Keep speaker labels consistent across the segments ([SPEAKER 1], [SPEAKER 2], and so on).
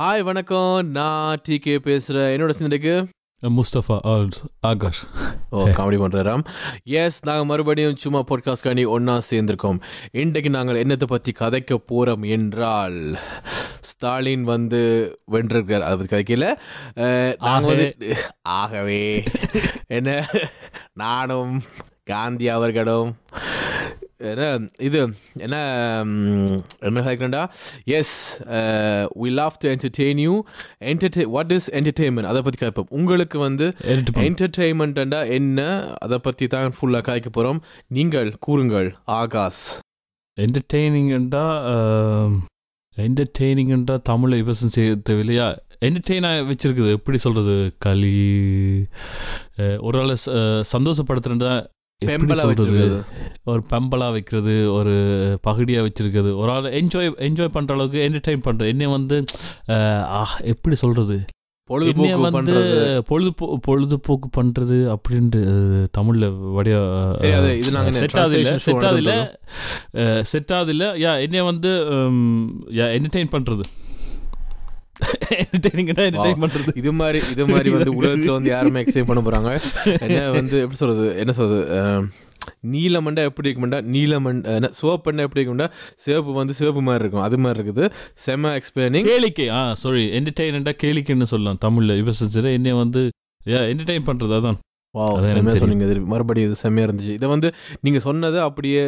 [SPEAKER 1] Hi வணக்கம். நான் D K பேசுகிறேன் என்னோட சிந்தனைக்கு?
[SPEAKER 2] முஸ்தபா ஆகாஷ்.
[SPEAKER 1] ஓ காமெடி பண்ணுறாராம் எஸ் நாங்கள் மறுபடியும் சும்மா பாட்காஸ்ட் காணி ஒன்றா சேர்ந்திருக்கோம். இன்றைக்கு நாங்கள் என்னத்தை பற்றி கதைக்க போகிறோம் என்றால் ஸ்டாலின் வந்து வென்றிருக்கார். அதை பற்றி கதைக்கல. அஹ், நாங்க வந்து ஆகவே. என்ன? நானும் காந்தி அவர்களும் என்ன இது என்ன என்ன கேட்குறேன்டா yes we love to entertain you entertain what is entertainment அதை பற்றி கேட்போம். உங்களுக்கு வந்து என்டர்டெயின்மெண்ட்டா என்ன? அதை பற்றி தான் ஃபுல்லாக காய்க்க போகிறோம் நீங்கள் கூறுங்கள். ஆகாஷ்.
[SPEAKER 2] என்டர்டெய்னிங்ன்றா என்டர்டெய்னிங்ன்றா தமிழ் விவசாயம் செய்ய தேவையில்லையா? என்டர்டெயினாக வச்சிருக்குது. எப்படி சொல்கிறது களி ஒரு ஆளை ச- அஹ், சந்தோஷப்படுத்துறதா எப்படி
[SPEAKER 1] பெம்பலா
[SPEAKER 2] சொல்றது?
[SPEAKER 1] வச்சிருக்கிறது.
[SPEAKER 2] ஒரு பெம்பலா வைக்கிறது ஒரு பகுடியாக வச்சிருக்கிறது. ஒரு ஆள் என்ஜாய் என்ஜாய் பண்ணுற அளவுக்கு என்டர்டெயின் பண்ணுறது என்னை வந்து எப்படி சொல்கிறது
[SPEAKER 1] பொழுதுபோக்கு
[SPEAKER 2] வந்து பொழுதுபோ பொழுதுபோக்கு பண்றது அப்படின்ட்டு தமிழ்ல வடியா
[SPEAKER 1] சரி, அது இது நாங்க
[SPEAKER 2] செட் ஆகுதில்ல செட் ஆகுதில்ல. செட் ஆகுதில்ல யா என்னைய வந்து யா என்டர்டெயின் பண்றது. என்டர்டெய்னிங்னா என்டர்டெயின் பண்றது.
[SPEAKER 1] இது மாதிரி இது மாதிரி வந்து உலகத்துல வந்து யாருமே எக்ஸ்பிளைன் பண்ண போறாங்க. என்ன வந்து எப்படி சொல்றது என்ன சொல்றது நீலமண்டா எப்படி இருக்குமெண்டா நீலமண் என்ன சிவப்பண்ணா எப்படி இருக்குமெண்டா சிவப்பு வந்து சிவப்பு மாதிரி இருக்கும். அது மாதிரி இருக்குது. செம எக்ஸ்பிளைனிங்
[SPEAKER 2] கேளிக்கை. ஆ சாரி என்டர்டெயின்மெண்டா கேளிக்கைன்னு சொல்லலாம் தமிழ்ல. விவசாயத்தில் என்னைய வந்து யா என்டர்டெயின் பண்றது அதான்.
[SPEAKER 1] வாவ்
[SPEAKER 2] அது எனக்கு
[SPEAKER 1] செம்மையா
[SPEAKER 2] தெரியும்.
[SPEAKER 1] சொன்னீங்க. இது மறுபடியும் இது செம்மையா இருந்துச்சு. இதை வந்து நீங்க சொன்னதை அப்படியே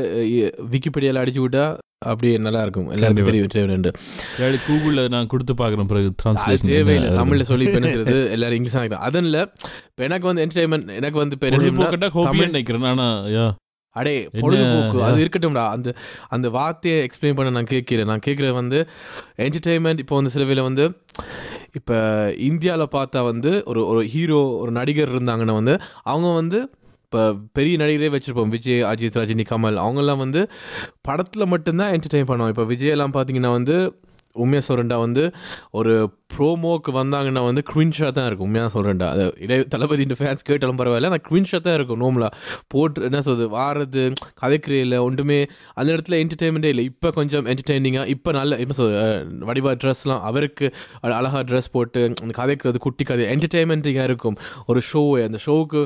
[SPEAKER 1] விக்கிபீடியால அடிச்சு விட்டா அப்படியே நல்லா இருக்கும் எல்லாருக்கும். தெரியும்
[SPEAKER 2] யாரு கூகுள்ல நான் கொடுத்து பார்க்குறேன் பிறகு டிரான்ஸ்லேஷன்
[SPEAKER 1] தேவையில்லை. தமிழ்ல சொல்லி செய்யறது எல்லாரும் இங்கிலீஷ் ஆகிடும் இல்ல இப்ப எனக்கு வந்து என்டர்டைன்மெண்ட் எனக்கு வந்து இப்ப தமிழ்-
[SPEAKER 2] நினைக்கிறேன். ஆனா யா.
[SPEAKER 1] அடே பொழுதுபோக்கு. அது இருக்கட்டும்டா அந்த அந்த வார்த்தையை எக்ஸ்பிளைன் பண்ண நான் கேட்கிறேன் நான் கேட்குறது வந்து என்டர்டெயின்மெண்ட் இப்போ வந்து சில வேளை வந்து இப்போ இந்தியாவில் பார்த்தா வந்து ஒரு ஒரு ஹீரோ ஒரு நடிகர் இருந்தாங்கன்னா வந்து அவங்க வந்து இப்போ பெரிய நடிகரே வச்சுருப்போம். விஜய் அஜித் ரஜினி கமல். அவங்கெல்லாம் வந்து படத்தில் மட்டும்தான் என்டர்டெயின் பண்ணுவோம் இப்போ விஜய் எல்லாம் பார்த்தீங்கன்னா வந்து உண்மையாக சொல்கிறேன்டா வந்து ஒரு ப்ரோமோக்கு வந்தாங்கன்னா வந்து க்வின்ஷாக தான் இருக்கும். உண்மையாக சொல்கிறேன்டா அது இடை இந்த ஃபேன்ஸ் கேட்டாலும் பரவாயில்ல ஆனால் க்வின்ஷாக தான் இருக்கும் நோம்லா போட்டு என்ன சொல்றது வாரது இல்லை ஒன்றுமே அந்த இடத்துல என்டர்டெயின்மெண்ட்டே இல்லை. இப்போ கொஞ்சம் என்டர்டெய்னிங்காக இப்போ நல்ல இப்போ சொல் வடிவா ட்ரெஸ்லாம் அவருக்கு அழகாக அழகா ட்ரெஸ் போட்டு அந்த கதைக்கிறது குட்டி கதை என்டர்டெயின்மெண்ட்டிங்காக இருக்கும். ஒரு ஷோ அந்த ஷோவுக்கு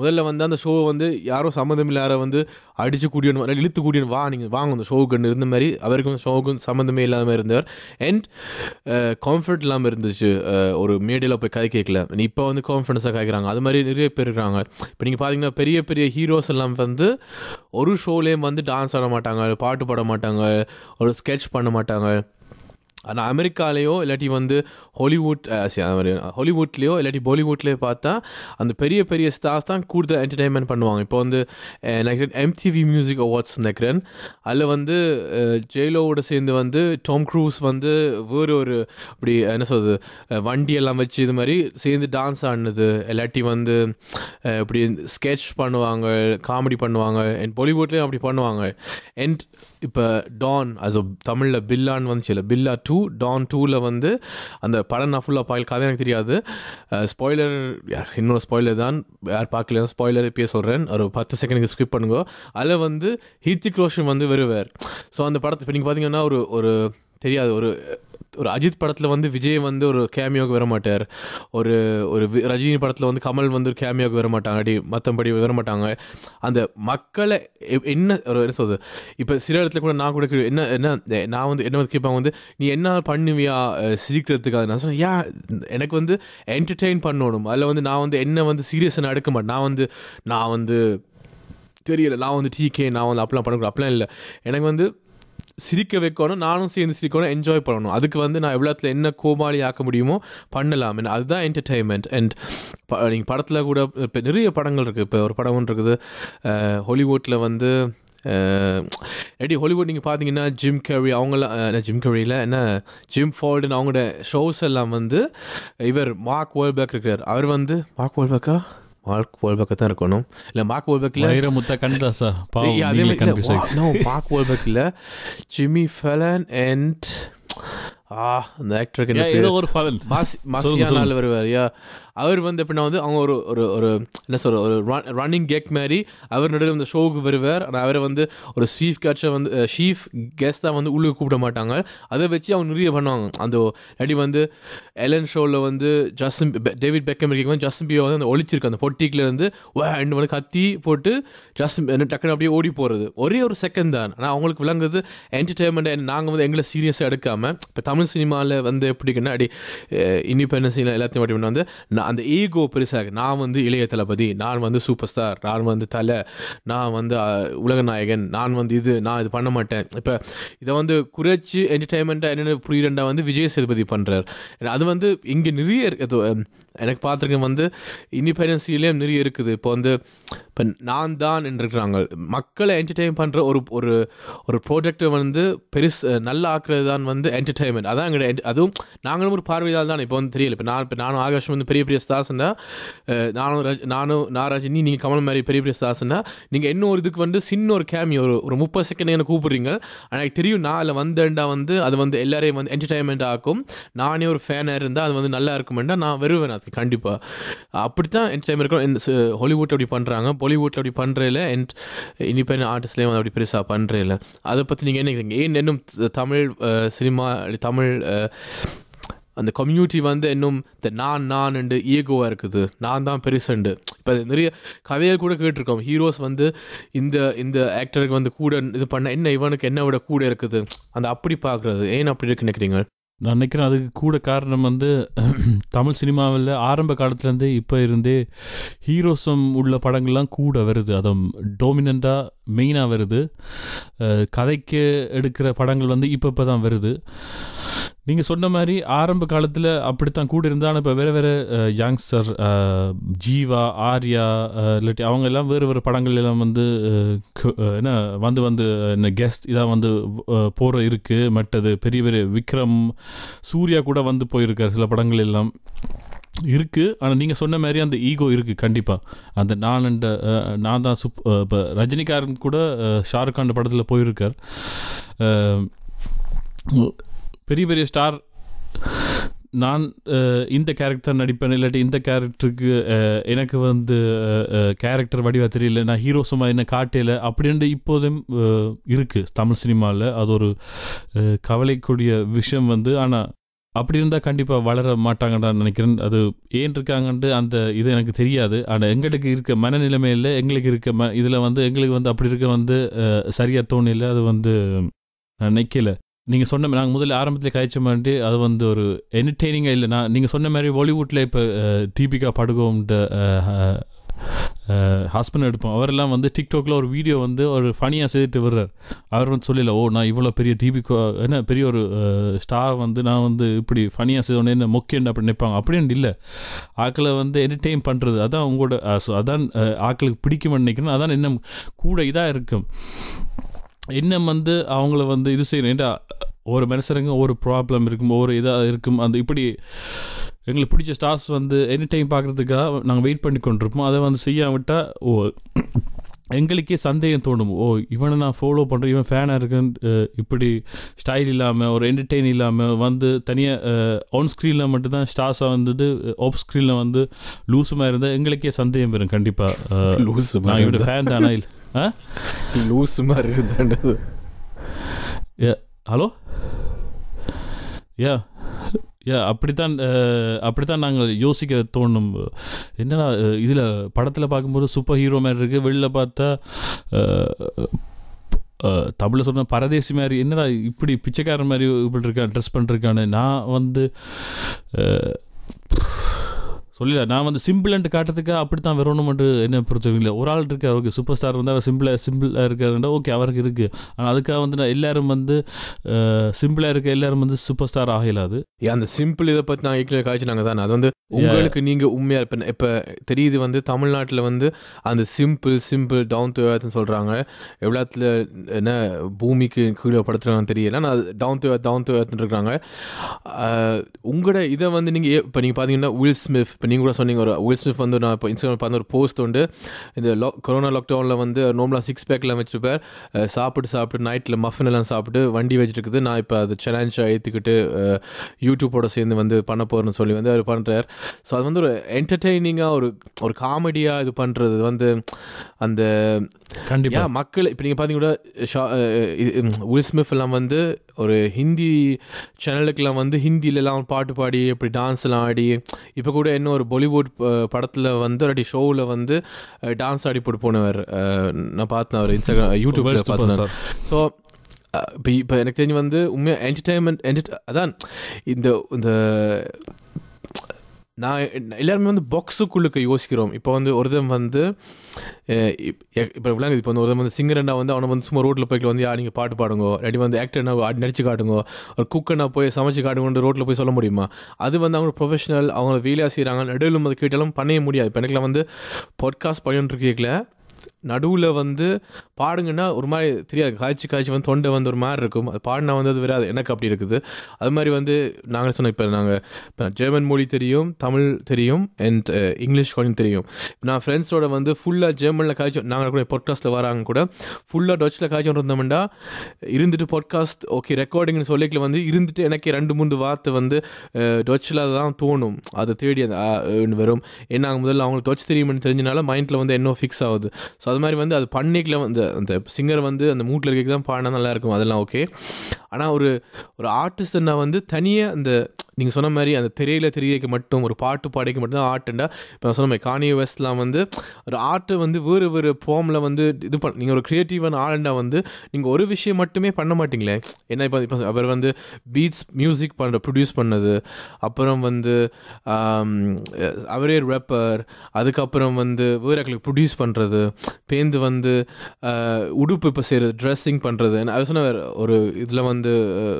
[SPEAKER 1] முதல்ல வந்து அந்த ஷோவை வந்து யாரும் சம்மந்தம் இல்லாத வந்து அடிச்சு கூடியணும் இல்லை இழுத்து கூடியணும் வா நீங்கள் வாங்க அந்த ஷோவுக்குன்னு இருந்த மாதிரி. அவருக்கும் ஷோவுக்கும் சம்மந்தமே இல்லாமல் இருந்தவர். அண்ட் கான்ஃபிடன்ட் இல்லாமல் இருந்துச்சு. ஒரு மேடையில் போய் கதை கேட்கல இப்போ வந்து கான்ஃபிடன்ஸாக கேட்குறாங்க அது மாதிரி நிறைய பேர் இருக்கிறாங்க இப்போ நீங்கள் பார்த்தீங்கன்னா பெரிய பெரிய ஹீரோஸ் எல்லாம் வந்து ஒரு ஷோலேயும் வந்து டான்ஸ் ஆட மாட்டாங்க பாட்டு பாட மாட்டாங்க ஒரு ஸ்கெட்ச் பண்ண மாட்டாங்க. ஆனால் அமெரிக்காலேயோ இல்லாட்டி வந்து ஹாலிவுட் அது மாதிரி, ஹாலிவுட்லேயோ இல்லாட்டி பாலிவுட்லேயோ பார்த்தா அந்த பெரிய பெரிய ஸ்டார்ஸ் தான் கூடுதல் என்டர்டைன்மெண்ட் பண்ணுவாங்க. இப்போ வந்து நினைக்கிறேன் எம்டிவி மியூசிக் அவார்ட்ஸ் நினைக்கிறேன். அதில் வந்து ஜெயிலோவோட சேர்ந்து வந்து டாம் க்ரூஸ் வந்து வேறு ஒரு இப்படி என்ன சொல்வது வண்டியெல்லாம் வண்டி எல்லாம் வச்சு இது மாதிரி சேர்ந்து டான்ஸ் ஆடினது. இல்லாட்டி வந்து இப்படி ஸ்கெட்ச் பண்ணுவாங்க காமெடி பண்ணுவாங்க. அண்ட் பாலிவுட்லேயும் அப்படி பண்ணுவாங்க. அண்ட் இப்போ டான் அது தமிழில் பில்லான்னு வந்துச்சு இல்லை? பில்லா டூ டான் டூவில் வந்து அந்த படம் நான் ஃபுல்லாக பார்க்கல கதை எனக்கு தெரியாது. ஸ்பாய்லர் இன்னொரு ஸ்பாய்லர் தான். யார் பார்க்கல ஸ்பாய்லர் இப்பயே சொல்கிறேன் ஒரு பத்து செகண்டுக்கு ஸ்கிப் பண்ணுங்க. அதில் வந்து ஹீத்திக் ரோஷன் வந்து வருவார். ஸோ அந்த படத்தை இப்போ நீங்கள் பார்த்தீங்கன்னா ஒரு ஒரு தெரியாது. ஒரு ஒரு அஜித் படத்தில் வந்து விஜய் வந்து ஒரு கேமியோக்கு வர மாட்டார் ஒரு ஒரு ரஜினி படத்தில் வந்து கமல் வந்து ஒரு கேமியோக்கு வர மாட்டாங்க அடி மற்றபடி வர மாட்டாங்க அந்த மக்களை என்ன ஒரு என்ன சொல்றது? இப்போ சில இடத்துல கூட நான் கூட என்ன என்ன நான் வந்து என்ன வந்து கேட்பாங்க வந்து நீ என்ன பண்ணுவியா சிரிக்கிறதுக்காக? நான் சொன்னேன் ஏன் எனக்கு வந்து என்டர்டெயின் பண்ணணும். அதில் வந்து நான் வந்து என்ன வந்து சீரியஸாக நான் எடுக்க மாட்டேன். நான் வந்து நான் வந்து தெரியல. நான் வந்து டீகே நான் வந்து அப்படிலாம் பண்ணக்கூடாது. அப்படிலாம் இல்லை. எனக்கு வந்து சிரிக்க வைக்கணும் நானும் சேர்ந்து சிரிக்கணும் என்ஜாய் பண்ணணும். அதுக்கு வந்து நான் எவ்வளோத்துல என்ன கோமாளி ஆக்க முடியுமோ பண்ணலாம். அதுதான் என்டர்டைன்மெண்ட் அண்ட் நீங்கள் படத்தில் கூட இப்போ நிறைய படங்கள் இருக்குது இப்போ ஒரு படம் ஒன்று இருக்குது. ஹாலிவுட்டில் வந்து எப்படி ஹாலிவுட் நீங்கள் பார்த்தீங்கன்னா ஜிம் கேரி அவங்களாம் என்ன ஜிம் கேரியில் என்ன ஜிம் ஃபால்டுன்னு அவங்களோட ஷோஸ் எல்லாம் வந்து இவர் மார்க் வேர்ல்பேக் இருக்கார் அவர் வந்து மார்க் வேர்ல்பேக்கா மார்க் வேர்ல்பேக்கை தான் இருக்கணும். இல்லை மார்க் வேர்ல்பேக்கில்
[SPEAKER 2] வைரமுத்த கண்தாசா பாவம்
[SPEAKER 1] Yeah, அதே மாதிரி Wahlberg இல்ல ஜிம்மி ஃபெலன் அண்ட் ஆ அந்த ஆக்டருக்கு என்ன?
[SPEAKER 2] ஏதோ ஒரு பலன்
[SPEAKER 1] மாசி மாசியானால் வருவார் யா அவர் வந்து எப்படின்னா வந்து அவங்க ஒரு ஒரு ஒரு என்ன சொல்ற ஒரு ரன்னிங் கேக் மாதிரி அவர் நடுவில் இந்த ஷோவுக்கு வருவார். ஆனால் அவரை வந்து ஒரு சீஃப் கேட்சை வந்து சீஃப் கெஸ்ட்டாக வந்து உள்ளே கூப்பிட மாட்டாங்க. அதை வச்சு அவங்க நிறைய பண்ணுவாங்க. அந்த அடி வந்து எலன் ஷோவில் வந்து ஜஸ்டின் டேவிட் பெக்கம் இருக்க வந்து ஜஸ்டின் பியோ வந்து அந்த ஒளிச்சிருக்கு. அந்த பொட்டிக்கில் இருந்து வா ரெண்டு வந்து கத்தி போட்டு ஜஸ்டின் டக்குன்னு அப்படியே ஓடி போகிறது ஒரே ஒரு செகண்ட் தான். ஆனால் அவங்களுக்கு விளங்குது என்டர்டைன்மெண்ட் நாங்கள் வந்து எங்களை சீரியஸாக எடுக்காமல் இப்போ தமிழ் சினிமாவில் வந்து எப்படின்னா அடி இண்டிபெண்டன்ஸில் எல்லாத்தையும் அப்படி வந்து நான் அந்த ஈகோ பெருசாக நான் வந்து இளைய தளபதி நான் வந்து சூப்பர் ஸ்டார் நான் வந்து தலை நான் வந்து உலக நாயகன் நான் வந்து இது நான் இது பண்ண மாட்டேன். இப்போ இதை வந்து குறைச்சி என்டர்டைன்மெண்ட்டாக என்னென்ன புரியுறண்டா வந்து விஜய் சேதுபதி பண்ணுறார் அது வந்து இங்கே நிறைய எனக்கு பார்த்துருக்கேன் வந்து இண்டிபெண்டன்ஸிலேயும் நிறைய இருக்குது. இப்போ வந்து இப்போ நான் தான் இருக்கிறாங்க மக்களை என்டர்டெயின் பண்ணுற ஒரு ஒரு ஒரு ப்ராஜெக்டை வந்து பெருசு நல்லா ஆக்குறது தான் வந்து என்டர்டைன்மெண்ட் அதான் எங்களோட அதுவும் நாங்களும் ஒரு பார்வையால் தான். இப்போ வந்து தெரியல. இப்போ நான் இப்போ நானும் ஆகாஷ் வந்து பெரிய பெரிய ஸ்டார்ஸ்னா நானும் ரஜ்- நானும் நான் ரஜினி நீங்கள் கமல் மாதிரி பெரிய பெரிய ஸ்டார்ஸ்னா நீங்கள் இன்னும் ஒரு இதுக்கு வந்து சின்ன ஒரு கேமி ஒரு ஒரு முப்பது செகண்ட் என்ன கூப்பிடுறீங்க? ஆனால் எனக்கு தெரியும் நான் அதில் வந்தேன்டா வந்து அது வந்து எல்லாரையும் வந்து என்டர்டைன்மெண்ட் ஆக்கும். நானே ஒரு ஃபேனாக இருந்தால் அது வந்து நல்லா இருக்குமெண்டா நான் வருவேன். அதுக்கு கண்டிப்பாக அப்படித்தான் என்டர்டைன்மெண்ட் இருக்கும் ஹாலிவுட் அப்படி பண்ணுறாங்க பாலிவுட்டில் அப்படி பண்ணுறதில்ல அண்ட் இண்டிபெண்ட் ஆர்டிஸ்ட்லேயும் அதை அப்படி பெருசாக பண்ணுறதில்ல அதை பற்றி நீங்கள் என்ன ஏன் இன்னும் தமிழ் சினிமா தமிழ் அந்த கம்யூனிட்டி வந்து இன்னும் இந்த நான் நான் அண்டு ஈகோவாக இருக்குது. நான் தான் பெருசுண்டு. இப்போ நிறைய கதைகள் கூட கேட்டிருக்கோம். ஹீரோஸ் வந்து இந்த இந்த ஆக்டருக்கு வந்து கூட இது பண்ண என்ன இவனுக்கு என்ன விட கூட இருக்குது. அந்த அப்படி பார்க்குறது. ஏன் அப்படி இருக்குன்னு நினைக்கிறீங்க?
[SPEAKER 2] நான் நினைக்கிறேன் அதுக்கு கூட காரணம் வந்து தமிழ் சினிமாவில் ஆரம்ப காலத்துலேருந்தே இப்போ இருந்தே ஹீரோசம் உள்ள படங்கள்லாம் கூட வருது. அதுவும் டோமினண்ட்டாக மெயினாக வருது. கதைக்கு எடுக்கிற படங்கள் வந்து இப்போ இப்போ தான் வருது. நீங்கள் சொன்ன மாதிரி ஆரம்ப காலத்தில் அப்படித்தான் கூட இருந்தால் இப்போ வேறு வேறு யங்ஸ்டர் ஜீவா ஆர்யா இல்லாட்டி அவங்க எல்லாம் வேறு வேறு படங்கள் எல்லாம் வந்து என்ன வந்து வந்து என்ன கெஸ்ட் இதாக வந்து போகிற இருக்குது மற்றது பெரிய பெரிய விக்ரம் சூர்யா கூட வந்து போயிருக்கார் சில படங்கள் எல்லாம். இருக்குது ஆனால் நீங்கள் சொன்ன மாதிரி அந்த ஈகோ இருக்குது கண்டிப்பாக அந்த நான் அண்ட் நான் தான் சுப் இப்போ ரஜினிகாரன் கூட ஷாருக் கான் படத்தில் போயிருக்கார். பெரிய பெரிய ஸ்டார் நான் இந்த கேரக்டர் நடிப்பேன் இல்லாட்டி இந்த கேரக்டருக்கு எனக்கு வந்து கேரக்டர் வடிவா தெரியல நான் ஹீரோஸமாக என்ன காட்டையில் அப்படின்ட்டு இப்போதும் இருக்குது தமிழ் சினிமாவில் அது ஒரு கவலைக்கூடிய விஷயம் வந்து ஆனால் அப்படி இருந்தால் கண்டிப்பாக வளர மாட்டாங்கன்னு நான் நினைக்கிறேன். அது ஏன் இருக்காங்கன்ட்டு அந்த இது எனக்கு தெரியாது. ஆனால் எங்களுக்கு இருக்க மனநிலைமையில் எங்களுக்கு இருக்க ம இதில் வந்து எங்களுக்கு வந்து அப்படி இருக்க வந்து சரியாக சரியா தோணல அது வந்து நினைக்கல நீங்கள் சொன்ன நாங்கள் முதல்ல ஆரம்பத்தில் கழிச்ச மாதிரி அது வந்து ஒரு என்டர்டெய்னிங்காக இல்லை. நான் நீங்கள் சொன்ன மாதிரி பாலிவுட்டில் இப்போ தீபிகா படுகோம்ன்ற ஹஸ்பண்ட் எடுப்போம். அவரெல்லாம் வந்து டிக்டாக்ல ஒரு வீடியோ வந்து ஒரு ஃபனியாக செய்துட்டு வர்றார். அவர் வந்து சொல்லல ஓ நான் இவ்வளோ பெரிய தீபிகா என்ன பெரிய ஒரு ஸ்டார் வந்து நான் வந்து இப்படி ஃபனியாக செய்தோடனே என்ன முக்கியம் அப்படி நினைப்பாங்க? அப்படின்னு இல்லை. ஆக்களை வந்து என்டர்டெயின் பண்ணுறது அதான் உங்களோட அதான் ஆக்களுக்கு பிடிக்கும்னு நினைக்கிறேன். அதான் இன்னும் கூட இதாக இருக்கும். இன்னும் வந்து அவங்கள வந்து இது செய்யணும். ஏன்டா ஒரு மனுஷருங்க ஒரு ப்ராப்ளம் இருக்கும் ஒரு இதாக இருக்கும். அந்த இப்படி எங்களுக்கு பிடிச்ச ஸ்டார்ஸ் வந்து எனி டைம் பார்க்குறதுக்காக நாங்கள் வெயிட் பண்ணி கொண்டிருப்போம். அதை வந்து செய்யாம விட்டால் ஓ எங்களுக்கே சந்தேகம் தோணும். ஓ இவனை நான் ஃபாலோ பண்ணுறேன் இவன் ஃபேனாக இருக்குன்னு இப்படி ஸ்டைல் இல்லாமல் ஒரு என்டர்டெயின் இல்லாமல் வந்து தனியாக ஆன் ஸ்க்ரீனில் மட்டும்தான் ஸ்டார்ஸாக வந்தது ஆஃப் ஸ்க்ரீனில் வந்து லூசுமாக இருந்தால் எங்களுக்கே சந்தேகம் வரும் கண்டிப்பாக
[SPEAKER 1] லூஸ்
[SPEAKER 2] நான் இவரோட ஃபேன் தானா இல்லை?
[SPEAKER 1] லூஸ் மாதிரி இருந்தாண்டது.
[SPEAKER 2] ஹலோ? யா யா அப்படித்தான் அப்படித்தான் நாங்கள் யோசிக்க தோணும். என்னடா இதில் படத்தில் பார்க்கும்போது சூப்பர் ஹீரோ மாதிரி இருக்குது வெளில பார்த்தா தமிழில் சொன்ன பரதேசி மாதிரி என்னடா இப்படி பிச்சைக்காரன் மாதிரி இப்படி இருக்கான் ட்ரெஸ் பண்ணிருக்கான்னு நான் வந்து சொல்லல நான் வந்து சிம்பிள்ன்ட்டு காட்டுறதுக்கு அப்படி தான் வரணுமென்று என்ன பொறுத்தவரையில். ஒரு ஆள் இருக்கு அவருக்கு சூப்பர் ஸ்டார் வந்து அவர் சிம்பிளாக சிம்பிளாக இருக்காருண்டா ஓகே அவருக்கு இருக்குது ஆனால் அதுக்காக வந்து நான் எல்லாரும் வந்து சிம்பிளாக இருக்க எல்லாரும் வந்து சூப்பர் ஸ்டார் ஆகலாது
[SPEAKER 1] அந்த சிம்பிள் இதை பற்றி நான் ஏற்கனவே காய்ச்சினாங்க தானே. அது வந்து உங்களுக்கு நீங்கள் உண்மையாக இப்போ இப்போ தெரியுது வந்து தமிழ்நாட்டில் வந்து அந்த சிம்பிள் சிம்பிள் டவுன் டு ஏர்த்னு சொல்கிறாங்க எவ்வளோத்துல என்ன பூமிக்கு கீழே படுத்துறாங்கன்னு தெரியல. அது down to earth down to ஏர்த்னு இருக்கிறாங்க. உங்களோட இதை வந்து நீங்கள் இப்போ நீங்கள் பார்த்தீங்கன்னா வில் ஸ்மித் இப்போ நீங்கள் கூட சொன்னீங்க ஒரு வில் ஸ்மித் வந்து நான் இப்போ இன்ஸ்டாகிராம் பார்த்த ஒரு போஸ்ட் உண்டு. இந்த லாக் கொரோனா லாக்டவுனில் வந்து நார்மலாக சிக்ஸ் பேக்லாம் வச்சுருப்பார். சாப்பிட்டு சாப்பிட்டு நைட்டில் மஃபின் எல்லாம் சாப்பிட்டு வண்டி வச்சுட்டு இருக்குது நான் இப்போ அது சேலஞ்சாக ஏற்றுக்கிட்டு யூடியூப்போட சேர்ந்து வந்து பண்ண போகிறேன்னு சொல்லி வந்து அவர் பண்ணுறார் ஸோ அது வந்து ஒரு என்டர்டெய்னிங்காக ஒரு ஒரு காமெடியாக இது பண்ணுறது வந்து அந்த
[SPEAKER 2] கண்டிப்பா.
[SPEAKER 1] யா மக்கள் இப்போ நீங்கள் பார்த்தீங்கன்னா ஷா வில் ஸ்மித் எல்லாம் வந்து ஒரு ஹிந்தி சேனலுக்கெல்லாம் வந்து ஹிந்திலலாம் பாட்டு பாடி இப்படி டான்ஸ்லாம் ஆடி இப்போ கூட இன்னும் ஒரு பாலிவுட் படத்தில் வந்து ஒரு ஷோவில் வந்து டான்ஸ் ஆடி போட்டு போனவர் நான் பார்த்தேன் அவர் இன்ஸ்டாகிராம் யூடியூப்பில் பார்த்தேன். ஸோ இப்போ இப்போ எனக்கு தெரிஞ்சு வந்து உண்மையாக என்டர்டைன்மெண்ட் என்டர் அதான் இந்த இந்த நான் எல்லாருமே வந்து பாக்ஸுக்குள்ளுக்கு யோசிக்கிறோம். இப்போ வந்து ஒருத்தன் வந்து இப்போ விளங்குது. இப்போ வந்து ஒருத்தன் வந்து சிங்கரண்டா வந்து அவனை வந்து சும்மா ரோட்டில் போய்க்கு வந்து நீங்கள் பாட்டு பாடுங்க. இல்லாட்டி வந்து ஆக்டர்னா நடிச்சு காட்டுங்க. ஒரு குக்கனை போய் சமைச்சு காட்டுங்கன்னு ரோட்டில் போய் சொல்ல முடியுமா? அது வந்து அவங்க ப்ரொஃபஷனல் அவங்க வேலையாக செய்கிறாங்க நடுவில் அது கேட்டாலும் பண்ணவே முடியாது. இப்போ எனக்குலாம் வந்து பாட்காஸ்ட் பண்ணிட்டு இருக்கீங்கள நடுவில் வந்து பாடுங்கன்னா ஒரு மாதிரி தெரியாது. காய்ச்சி காய்ச்சி வந்து தொண்டை வந்து ஒரு மாதிரி இருக்கும். அது பாடினா வந்து அது வராது. எனக்கு அப்படி இருக்குது. அது மாதிரி வந்து நாங்கள் சொன்னோம் இப்போ நாங்கள் இப்போ ஜெர்மன் மொழி தெரியும் தமிழ் தெரியும் அண்ட் uh, இங்கிலீஷ் கொஞ்சம் தெரியும். நான் ஃப்ரெண்ட்ஸோட வந்து ஃபுல்லாக ஜெர்மனில் காய்ச்சி நாங்கள் கூட பாட்காஸ்ட்டில் வராங்க கூட ஃபுல்லாக டச்சில் காய்ச்சோம் இருந்தோம்னா இருந்துட்டு பாட்காஸ்ட் ஓகே ரெக்கார்டிங்னு சொல்லிக்கல வந்து இருந்துட்டு எனக்கு ரெண்டு மூணு வார்த்தை வந்து uh, டொச்சில் தான் தோணும். அதை தேடி அந்த வெறும் வரும். ஏன்னா முதல்ல அவங்களுக்கு டொச் தெரியும்னு தெரிஞ்சனால மைண்டில் வந்து என்ன ஃபிக்ஸ் ஆகுது. ஸோ அது மாதிரி வந்து அது பண்ணிக்கல வந்து அந்த சிங்கர் வந்து அந்த மூட்டில் இருக்க தான் பாடினா நல்லாயிருக்கும் அதெல்லாம் ஓகே ஆனால் ஒரு ஒரு ஆர்டிஸ்ட்னா வந்து தனியாக அந்த நீங்கள் சொன்ன மாதிரி அந்த திரையில தெரியக்கு மட்டும் ஒரு பாட்டு பாடிக்க மட்டும் தான் ஆர்ட்டுண்டா இப்போ நான் சொன்ன மாதிரி கானிய வெஸ்ட்லாம் வந்து ஒரு ஆர்ட்டை வந்து வேறு வேறு ஃபார்மில் வந்து இது பண்ண நீங்கள் ஒரு க்ரியேட்டிவான ஆளுண்டா வந்து நீங்கள் ஒரு விஷயம் மட்டுமே பண்ண மாட்டிங்களே? ஏன்னா இப்போ இப்போ அவர் வந்து பீட்ஸ் மியூசிக் பண்ணுற ப்ரொடியூஸ் பண்ணது அப்புறம் வந்து அவரே ரேப்பர் அதுக்கப்புறம் வந்து வேறு ப்ரொடியூஸ் பண்ணுறது பேந்து வந்து உடுப்பு இப்போ செய்கிறது ட்ரெஸ்ஸிங் பண்ணுறது அவர் சொன்ன ஒரு இதில் வந்து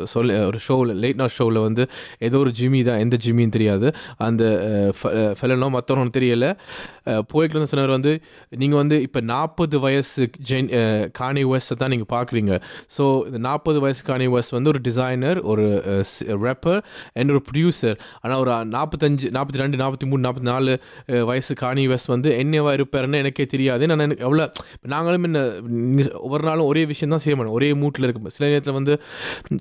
[SPEAKER 1] சொல்ல ஒரு ஷோவில் லேட் நாட் ஷோவில் வந்து ஏதோ ஒரு ஜிம்மி தான். எந்த ஜிம்மின்னு தெரியாது. அந்த ஃபெலனோ மற்றவனும் தெரியல. போய்க்கு வந்து சொன்னவர் வந்து நீங்கள் வந்து இப்போ நாற்பது வயசு ஜென் காணி வெஸ்ட்டை தான் நீங்கள் பார்க்குறீங்க ஸோ இந்த நாற்பது வயசு காணி வெஸ்ட் வந்து ஒரு டிசைனர் ஒரு ரேப்பர் அண்ட் ஒரு ப்ரொடியூசர் ஆனால் ஒரு நாற்பத்தஞ்சு நாற்பத்தி ரெண்டு நாற்பத்தி மூணு நாற்பத்தி நாலு வயசு காணி வெஸ்ட் வந்து என்னவா இருப்பாருன்னு எனக்கே தெரியாது. நான் எனக்கு எவ்வளோ நாங்களும் என்ன ஒவ்வொரு நாளும் ஒரே விஷயம் தான் செய்ய மாட்டோம். ஒரே மூட்டில் இருக்கும். சில நேரத்தில் வந்து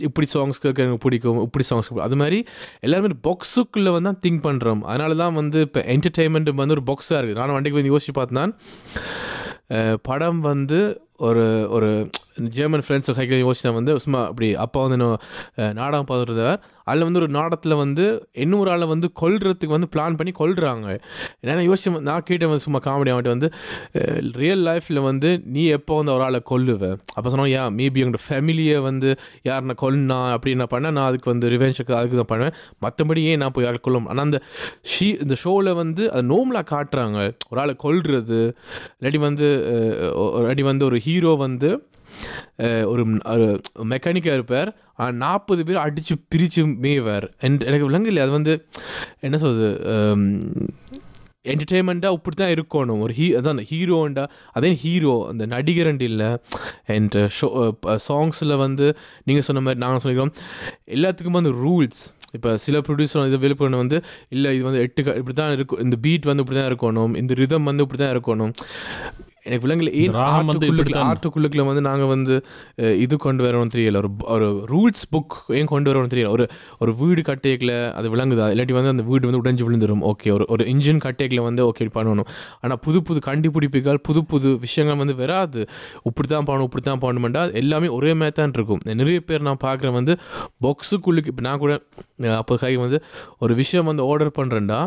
[SPEAKER 1] இப்படி சாங்ஸ் கேட்க எனக்கு பிடிக்கும் இப்படி சாங்ஸ் அது மாதிரி எல்லாருமே பாக்ஸுக்குள்ளே வந்து தான் திங்க் பண்ணுறோம் அதனால தான் வந்து இப்போ என்டர்டெயின்மெண்ட் வந்து ஒரு பாக்ஸாக இருக்குது. நான் வண்டிக்கு வந்து யோசிச்சு பார்த்தேன் படம் வந்து ஒரு ஒரு ஜெர்மன் ஃப்ரெண்ட்ஸ் கைகள் யோசிச்சா வந்து சும்மா அப்படி அப்பா வந்து இன்னும், நாடகம் பார்த்துருந்தார் அதில் வந்து ஒரு நாடகத்தில் வந்து இன்னொரு ஆளை வந்து கொல்றதுக்கு வந்து பிளான் பண்ணி கொல்றாங்க. ஏன்னா யோசிச்சு நான் கேட்டேன் வந்து சும்மா காமெடி அவன்ட்டு வந்து ரியல் லைஃப்பில் வந்து நீ எப்போ வந்து ஒரு ஆளை கொல்லுவேன் அப்போ சொன்னோம் யா மேபி எங்களோட ஃபேமிலியை வந்து யார் நான் கொல்லனா அப்படி என்ன பண்ணேன் நான் அதுக்கு வந்து ரிவெஞ்சுக்கு அதுக்கு தான் பண்ணுவேன். மற்றபடி ஏன் நான் போய் யாரை கொல்லும் ஆனால் அந்த ஷீ இந்த ஷோவில் வந்து அது நோம்லாக காட்டுறாங்க. ஒரு ஆளை கொல்றது இல்லாட்டி வந்து ஒரு இல்லாட்டி வந்து ஒரு ஹீரோ வந்து ஒரு மெக்கானிக்காக இருப்பார் ஆனால் நாற்பது பேர் அடித்து பிரித்து மேய்வார். என் எனக்கு விளங்கல அது வந்து என்ன சொல்றது என்டர்டெயின்மெண்ட்டாக இப்படி தான் இருக்கணும். ஒரு ஹீ அதான் ஹீரோண்டா அதே ஹீரோ அந்த நடிகரண்டு இல்லை. அண்ட் ஷோ uh, சாங்ஸில் uh, வந்து நீங்கள் சொன்ன மாதிரி நாங்கள் சொல்லிக்கிறோம். எல்லாத்துக்கும் வந்து ரூல்ஸ் இப்போ சில ப்ரொடியூசர் இது விழுப்புரம் வந்து இல்லை இது வந்து எட்டு இப்படி தான் இருக்கும் இந்த பீட் வந்து இப்படி தான் இருக்கணும். இந்த ரிதம் வந்து இப்படி தான் இருக்கணும். எனக்கு விலங்குல ஏன். ஆர்ட்டுக்குள்ளுக்குள்ள வந்து நாங்கள் வந்து இது கொண்டு வரணும் தெரியல. ஒரு ஒரு ரூல்ஸ் புக் ஏன் கொண்டு வரணும் தெரியல. ஒரு ஒரு வீடு கட்டேக்கில் அது விளங்குதா? இல்லாட்டி வந்து அந்த வீடு வந்து உடைஞ்சு விழுந்துடும் ஓகே ஒரு ஒரு இன்ஜின் கட்டேக்கில் வந்து ஓகே பண்ணணும். ஆனால் புது புது கண்டுபிடிப்புகள் புது புது விஷயங்கள் வந்து வராது. இப்படி தான் பண்ணணும் இப்படி தான் பண்ணணுமெண்டா எல்லாமே ஒரே மாதிரி தான் இருக்கும். நிறைய பேர் நான் பார்க்குறேன் வந்து பாக்ஸுக்குள்ளுக்கு இப்போ நான் கூட அப்போ கை வந்து ஒரு விஷயம் வந்து ஆர்டர் பண்ணுறேன்டா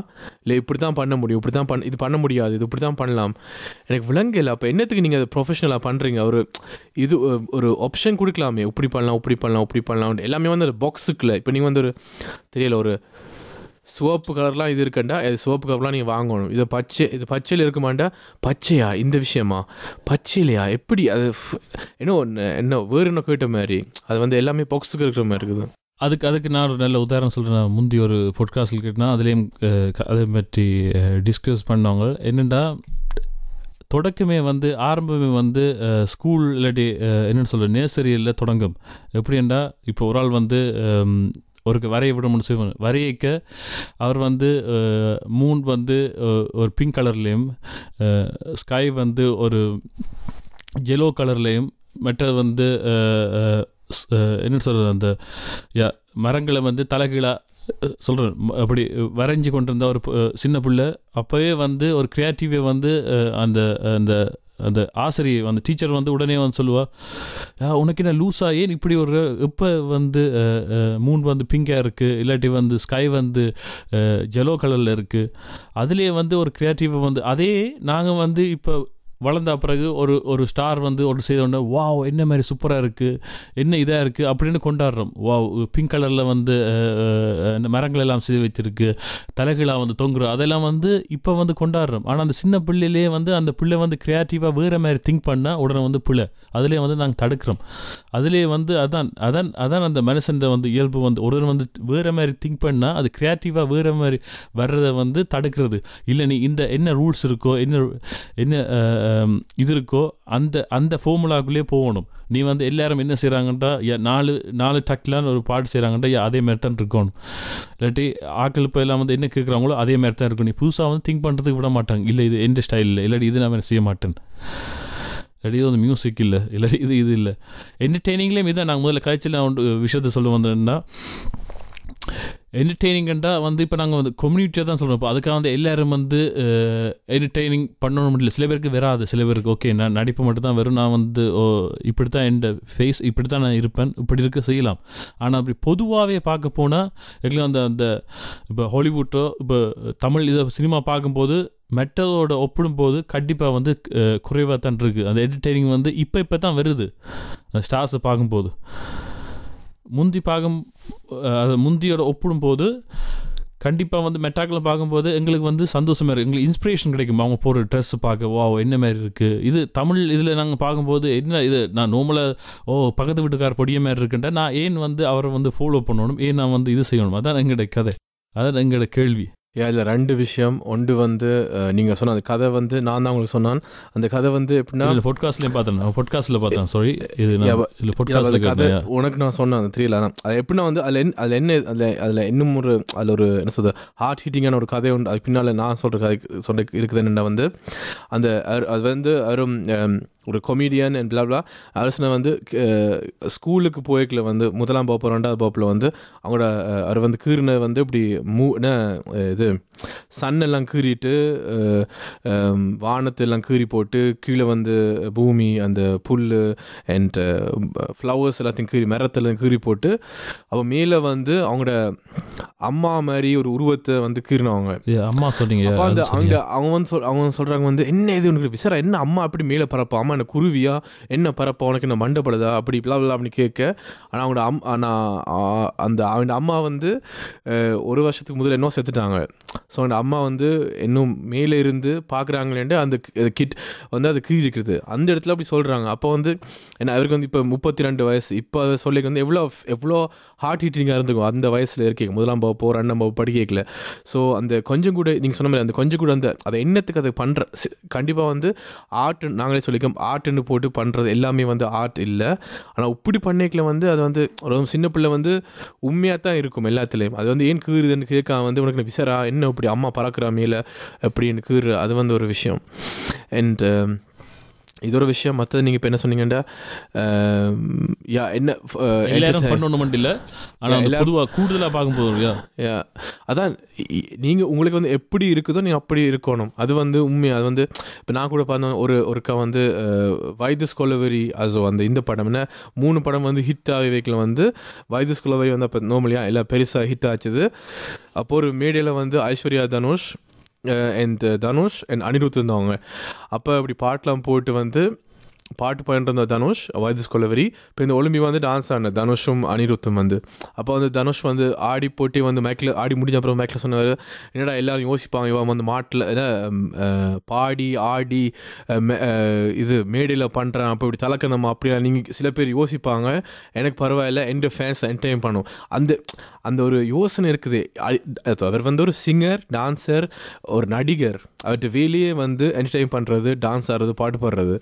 [SPEAKER 1] இல்லை இப்படி தான் பண்ண முடியும் இப்படி தான் பண்ண இது பண்ண முடியாது இது இப்படி தான் பண்ணலாம். எனக்கு இல்லை அப்போ என்னத்துக்கு நீங்கள் அதை ப்ரொஃபஷனலாக பண்ணுறீங்க ஒரு இது ஒரு ஆப்ஷன் கொடுக்கலாமே. இப்படி பண்ணலாம் இப்படி பண்ணலாம் இப்படி பண்ணலாம். எல்லாமே வந்து ஒரு பாக்ஸுக்குள்ள இப்போ நீங்கள் வந்து ஒரு தெரியல ஒரு சிவப்பு கலர்லாம் இது இருக்கண்டா? இது சிவப்பு கலர்லாம் நீங்கள் வாங்கணும். இது பச்சை இது பச்சையில் இருக்குமாண்டா? பச்சையா? இந்த விஷயமா? பச்சையிலையா? எப்படி? அது என்ன ஒன்று என்ன வேறு என்ன கேட்ட மாதிரி? அது வந்து எல்லாமே பாக்ஸுக்கு இருக்கிற மாதிரி இருக்குது.
[SPEAKER 2] அதுக்கு அதுக்கு நான் ஒரு நல்ல உதாரணம் சொல்கிறேன் முந்தி ஒரு பொட்காஸ்டில் கேட்டேன்னா அதுலேயும் க- அதை பற்றி டிஸ்கஸ் பண்ணவங்க. என்னென்னா தொடக்கமே வந்து ஆரம்பமே வந்து ஸ்கூல் இல்லாட்டி என்னென்னு என்னன்னு நேசரியில் தொடங்கும். எப்படின்னா இப்போ ஒரு ஆள் வந்து ஒரு வரைய விட முடிச்சு வரையக்க அவர் வந்து மூன் வந்து ஒரு பிங்க் கலர்லேயும் ஸ்கை வந்து ஒரு ஜெலோ கலர்லேயும் மற்ற வந்து என்னென்னு என்ன சொல்கிறது அந்த மரங்களை வந்து தலைகீழாக சொல்கிறேன் அப்படி வரைஞ்சி கொண்டிருந்த ஒரு சின்ன பிள்ளை அப்போவே வந்து ஒரு க்ரியேட்டிவை வந்து அந்த அந்த அந்த ஆசிரியை அந்த டீச்சர் வந்து உடனே வந்து சொல்லுவா உனக்கு என்ன லூஸா ஏன் இப்படி ஒரு இப்போ வந்து மூன் வந்து பிங்காக இருக்குது இல்லாட்டி வந்து ஸ்கை வந்து ஜெலோ கலரில் இருக்குது அதுலேயே வந்து ஒரு க்ரியேட்டிவை வந்து அதே நாங்கள் வந்து இப்போ வளர்ந்த பிறகு ஒரு ஒரு ஸ்டார் வந்து ஒரு செய்த உடனே வாவ் என்ன மாதிரி சூப்பராக இருக்குது என்ன இதாக இருக்குது அப்படின்னு கொண்டாடுறோம். வாவ் பிங்க் கலரில் வந்து இந்த மரங்கள் எல்லாம் செய்து வச்சிருக்கு தலைகளாக வந்து தொங்குறோம் அதெல்லாம் வந்து இப்போ வந்து கொண்டாடுறோம். ஆனால் அந்த சின்ன பிள்ளையிலே வந்து அந்த பிள்ளை வந்து க்ரியேட்டிவாக வேறு மாதிரி திங்க் பண்ணால் உடனே வந்து பிள்ளை. அதுலேயே வந்து நாங்கள் தடுக்கிறோம். அதுலேயே வந்து அதான் அதான் அதான் அந்த மனுஷன் வந்து இயல்பு வந்து ஒருவர் வந்து வேறு மாதிரி திங்க் பண்ணால் அது க்ரியேட்டிவாக வேறு மாதிரி வர்றதை வந்து தடுக்கிறது. இல்லை நீ இந்த என்ன ரூல்ஸ் இருக்கோ என்ன என்ன இது இருக்கோ அந்த அந்த ஃபார்முலாக்குள்ளேயே போகணும் நீ வந்து எல்லாரும் என்ன செய்கிறாங்கன்றா நாலு நாலு டக்லான்னு ஒரு பாட்டு செய்கிறாங்கன்றா அதே மாதிரி தான் இருக்கணும் இல்லாட்டி ஆக்கள் இப்போ எல்லாம் வந்து என்ன கேட்குறாங்களோ அதே மாதிரி தான் இருக்கணும் நீ புதுசாக வந்து திங்க் பண்ணுறதுக்கு விட மாட்டாங்க இல்லை இது எந்த ஸ்டைல் இல்லை இல்லாட்டி இது நான் செய்ய மாட்டேன் இல்லாட்டி இது வந்து மியூசிக் இல்லை இல்லாட்டி இது இது இல்லை என்டர்டெய்னிங்லேயும் இதான் நாங்கள் முதல்ல காய்ச்சல் நான் விஷயத்த சொல்ல வந்தேன்னா என்டர்டெய்னிங்கண்டா வந்து இப்போ நாங்கள் வந்து கம்யூனிட்டியாக தான் சொல்கிறோம் இப்போ அதுக்காக வந்து எல்லோரும் வந்து என்டர்டெய்னிங் பண்ணணும் முடியல சில பேருக்கு வராது. சில பேருக்கு ஓகே நான் நடிப்பு மட்டும் தான் வரும். நான் வந்து ஓ இப்படி தான் என் ஃபேஸ் இப்படி தான் நான் இருப்பேன். இப்படி இருக்க செய்யலாம். ஆனால் அப்படி பொதுவாகவே பார்க்க போனால் எங்களுக்கு அந்த அந்த இப்போ ஹாலிவுட்டோ இப்போ தமிழ் இதை சினிமா பார்க்கும்போது மெட்டதோட ஒப்பிடும்போது கண்டிப்பாக வந்து குறைவாக தான் இருக்குது அந்த என்டர்டெய்னிங் வந்து இப்போ இப்போ தான் வருது ஸ்டார்ஸை பார்க்கும்போது. முந்தி பார்க்கும் அதை அது முந்தியோட ஒப்பிடும்போது கண்டிப்பாக வந்து மெட்டாக்கில் பார்க்கும்போது எங்களுக்கு வந்து சந்தோஷமாக இருக்குது எங்களுக்கு இன்ஸ்பிரேஷன் கிடைக்கும். அவங்க போகிற ட்ரெஸ் பார்க்க வா என்ன மாதிரி இருக்குது இது தமிழ் இதில் நாங்கள் பார்க்கும்போது என்ன இது? நான் நார்மலாக ஓ பக்கத்து வீட்டுக்கார பொடிய மாதிரி இருக்குன்ட்டா நான் ஏன் வந்து அவரை வந்து ஃபாலோ பண்ணணும்? ஏன் நான் வந்து இது செய்யணும்? அதான் எங்களோட கதை. அதான் எங்களோட கேள்வி.
[SPEAKER 1] ஏன் இதில் ரெண்டு விஷயம். ஒன்று வந்து நீங்கள் சொன்ன அந்த கதை வந்து நான் தான் உங்களுக்கு சொன்னான். அந்த கதை வந்து எப்படின்னா
[SPEAKER 2] இல்லை பாட்காஸ்ட்லேயும் பார்த்தேன். பாட்காஸ்ட்டில் பார்த்தேன். சாரி இது இல்லை
[SPEAKER 1] இல்ல,
[SPEAKER 2] பாட்காஸ்ட்டில்
[SPEAKER 1] கதை உனக்கு நான் சொன்னேன் அந்த த்ரீல அது எப்படின்னா வந்து அதில் என்ன அதில் என்ன அதில் அதில் இன்னும் ஒரு அதில் ஒரு என்ன சொல்றது ஹார்ட் ஹீட்டிங்கான ஒரு கதை உண்டு. அது பின்னால் நான் சொல்கிற கதை சொல்ல இருக்குது என்னென்னா வந்து அந்த அது வந்து அவரும் ஹம், ஒரு கொமீடியன் அண்ட் பிளாப்லா அரசனை வந்து ஸ்கூலுக்கு போய்க்கல வந்து முதலாம் பாப்பு ரெண்டாவது பாப்பில் வந்து அவங்களோட அவர் வந்து கீறின வந்து இப்படி மூ என்ன இது சன்னெல்லாம் கீறிட்டு வானத்தெல்லாம் கீறி போட்டு கீழே வந்து பூமி அந்த புல் அண்ட் ஃப்ளவர்ஸ் எல்லாத்தையும் கீறி மரத்தில் கீறி போட்டு அவள் மேலே வந்து அவங்களோட அம்மா மாதிரி ஒரு உருவத்தை வந்து கீறினவங்க.
[SPEAKER 2] அம்மா?
[SPEAKER 1] அங்கே அவங்க வந்து சொல் அவங்க சொல்கிறாங்க வந்து என்ன இது உனக்கு? விசாரா என்ன அம்மா அப்படி மேலே அம்மா என்ன குருவியா? என்ன பறப்பா உனக்கு என்ன மண்டப்படுதா அப்படி இப்படிலாம் அப்படின்னு கேட்க ஆனால் அவங்களோட அம் ஆனால் அந்த அவங்க அம்மா வந்து ஒரு வருஷத்துக்கு முதல்ல இன்னும் செத்துட்டாங்க. ஸோ அந்த அம்மா வந்து இன்னும் மேலே இருந்து பார்க்குறாங்களேன்ட்டு அந்த கிட் வந்து அது கீழ் இருக்குது. அந்த இடத்துல அப்படி சொல்கிறாங்க அப்போ வந்து என்ன அவருக்கு வந்து இப்போ முப்பத்தி ரெண்டு வயசு. இப்போ சொல்லிக்கு வந்து எவ்வளோ எவ்வளோ ஹார்ட் ஹீட்டிங்காக இருந்துக்கும். அந்த வயசில் இருக்கீங்க முதலாம் வகுப்போ ரெண்டாம் வகுப்பு படிக்கல ஸோ அந்த கொஞ்சம் கூட நீங்கள் சொன்ன மாதிரி அந்த கொஞ்சம் கூட அந்த அதை எண்ணத்துக்கு அதை பண்ணுற கண்டிப்பாக வந்து ஆர்ட் நாங்களே சொல்லிக்கோம் ஆர்ட்னு போட்டு பண்ணுறது எல்லாமே வந்து ஆர்ட் இல்லை. ஆனால் இப்படி பண்ணிக்கல வந்து அது வந்து ஒரு சின்ன பிள்ளை வந்து உண்மையாக தான் இருக்கும் எல்லாத்துலேயும். அது வந்து ஏன் கீறுதுன்னு கேட்க வந்து உனக்கு விசாரா என்ன இப்படி அம்மா பறக்கிற மேலே அப்படின்னு கீறு அது வந்து ஒரு விஷயம். அண்ட் இது ஒரு விஷயம். மற்றது நீங்கள் இப்போ என்ன சொன்னீங்கன்னா யா என்ன
[SPEAKER 2] எல்லாரும் பண்ணணும் இல்லை ஆனால் பொதுவாக கூடுதலாக பார்க்கும்போது இல்லையா.
[SPEAKER 1] அதான் நீங்கள் உங்களுக்கு வந்து எப்படி இருக்குதோ நீங்கள் அப்படி இருக்கணும். அது வந்து உண்மை. அது வந்து இப்போ நான் கூட பார்த்தேன் ஒரு ஒருக்கா வந்து வைத்திஸ் கொலவரி அசோ அந்த இந்த படம் என்ன மூணு படம் வந்து ஹிட் ஆகி வைக்கல வந்து வைத்திஸ் கொலவரி வந்து அப்போ நோமலியாக எல்லாம் பெருசாக ஹிட் ஆச்சுது. அப்போ ஒரு மேடையில் வந்து Aishwarya Dhanush and uh, Dhanush and Anirudh இருந்தவங்க அப்போ அப்படி பாட்டெலாம் போட்டு வந்து பாட்டு பண்ணிட்டு இருந்த தனுஷ் வைத்திஸ் கொலவரி இப்போ இந்த ஒலிம்பி வந்து டான்ஸ் ஆனேன் தனுஷும் அனிருத்தும் வந்து. அப்போ வந்து தனுஷ் வந்து ஆடி போட்டி வந்து மேக்கில் ஆடி முடிஞ்ச அப்புறம் மேக்கில் சொன்னார் என்னடா எல்லாரும் யோசிப்பாங்க இவன் வந்து மாட்டில் என்ன பாடி ஆடி மே- இது மேடையில் பண்ணுறான் அப்போ இப்படி தலக்கணும் அப்படியா நீங்கள் சில பேர் யோசிப்பாங்க எனக்கு பரவாயில்ல எந்த ஃபேன்ஸ் என்டர்டைன் பண்ணும். அந்த அந்த ஒரு யோசனை இருக்குது. அவர் வந்து ஒரு சிங்கர் டான்சர் ஒரு நடிகர். அவர்கிட்ட வெளியே வந்து என்டர்டைன் பண்ணுறது டான்ஸ் ஆடுறது பாட்டு பாடுறது.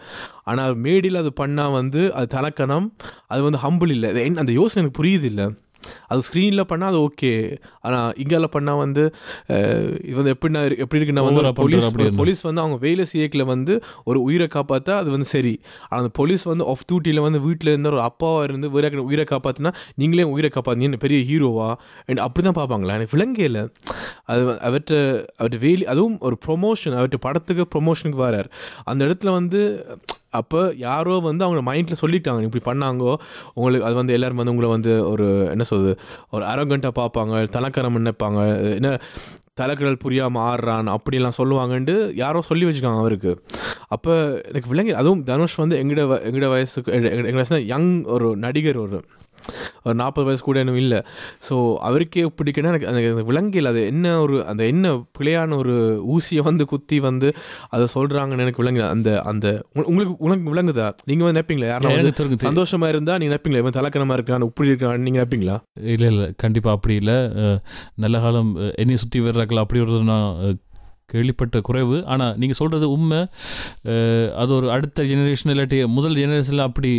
[SPEAKER 1] ஆனால் மேடியில் அது பண்ணால் வந்து அது தலக்கணம் அது வந்து ஹம்பிள் இல்லை. அந்த யோசனை எனக்கு புரியுது இல்லை. அது ஸ்க்ரீனில் பண்ணால் அது ஓகே ஆனால் இங்கால பண்ணால் வந்து இது வந்து எப்படின்னா எப்படி இருக்குன்னா வந்து ஒரு போலீஸ். போலீஸ் வந்து அவங்க வேலை செய்யக்கில் வந்து ஒரு உயிரை காப்பாற்றா அது வந்து சரி. ஆனால் அந்த போலீஸ் வந்து ஆஃப் டியூட்டியில் வந்து வீட்டில் இருந்த ஒரு அப்பாவாக இருந்து வேற உயிரை காப்பாற்றினா நீங்களே உயிரை காப்பாற்றிங்க பெரிய ஹீரோவா அப்படி தான் பார்ப்பாங்களா? எனக்கு விளங்கல அது அவர்கிட்ட அவர்கிட்ட வேலி அதுவும் ஒரு ப்ரொமோஷன் அவர்கிட்ட படத்துக்கு ப்ரொமோஷனுக்கு வரார். அந்த இடத்துல வந்து அப்போ யாரோ வந்து அவங்க மைண்டில் சொல்லிட்டாங்க. இப்படி பண்ணாங்கோ உங்களுக்கு அது வந்து எல்லோரும் வந்து உங்களை வந்து ஒரு என்ன சொல்றது ஒரு அரோகண்ட்டாக பார்ப்பாங்க தலக்கரம் நினைப்பாங்க என்ன தலைக்கடல் புரியாமல் ஆடுறான் அப்படிலாம் சொல்லுவாங்கன்ட்டு யாரோ சொல்லி வச்சுக்காங்க அவருக்கு. அப்போ எனக்கு விளங்கி அதுவும் தனுஷ் வந்து எங்கட எங்கட வயசுக்கு எங்கட வயசுனா யங் ஒரு நடிகர் ஒரு ஒரு நாற்பது வயசு கூட இன்னும் இல்லை. ஸோ அவருக்கே பிடிக்கணும் எனக்கு அந்த விலங்கில் அது என்ன ஒரு அந்த என்ன பிழையான ஒரு ஊசியை வந்து குத்தி வந்து அதை சொல்கிறாங்கன்னு எனக்கு விளங்கல அந்த அந்த உங்க- உங்களுக்கு உங்களுக்கு விளங்குதா? நீங்கள் வந்து நினைப்பீங்களா? யாரும் வந்து
[SPEAKER 2] எனக்கு தெரிஞ்சு
[SPEAKER 1] சந்தோஷமா இருந்தா நீங்க நினைப்பீங்களா? இவன் தலைக்கணமா இருக்கான் இப்படி இருக்கான் நீங்க நினைப்பீங்களா?
[SPEAKER 2] இல்லை இல்லை கண்டிப்பாக அப்படி இல்லை. நல்ல காலம் அஹ், என்னை சுற்றி வர்றாக்கள் அப்படி ஒரு நான் கேள்விப்பட்ட குறைவு. ஆனால் நீங்கள் சொல்கிறது உண்மை. அது ஒரு அடுத்த ஜெனரேஷன் இல்லாட்டி முதல் ஜெனரேஷனில் அப்படி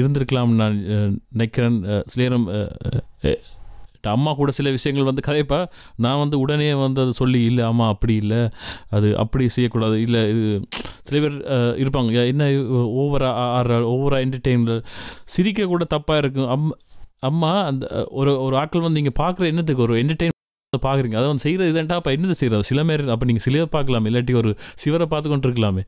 [SPEAKER 2] இருந்திருக்கலாம்னு நான் நினைக்கிறேன். அஹ், சில நேரம் அம்மா கூட சில விஷயங்கள் வந்து கதைப்பா. நான் வந்து உடனே வந்து அதை சொல்லி இல்லை அம்மா அப்படி இல்லை. அது அப்படி செய்யக்கூடாது. இல்லை இது சில பேர் இருப்பாங்க. என்ன ஓவராக ஆடுற ஓவராக என்டர்டெயின்ல சிரிக்க கூட தப்பாக இருக்கும். அம் அம்மா அந்த ஒரு ஒரு ஆட்கள் வந்து நீங்கள் பார்க்குற என்னத்துக்கு ஒரு என்டர்டெயின் பார்க்குறீங்க அதை வந்து செய்கிற இதுன்ட்டா அப்போ என்னது செய்கிறது சில பேர் அப்போ நீங்கள் சிலையை பார்க்கலாமே இல்லாட்டி ஒரு சிவரை பார்த்து கொண்டு இருக்கலாமே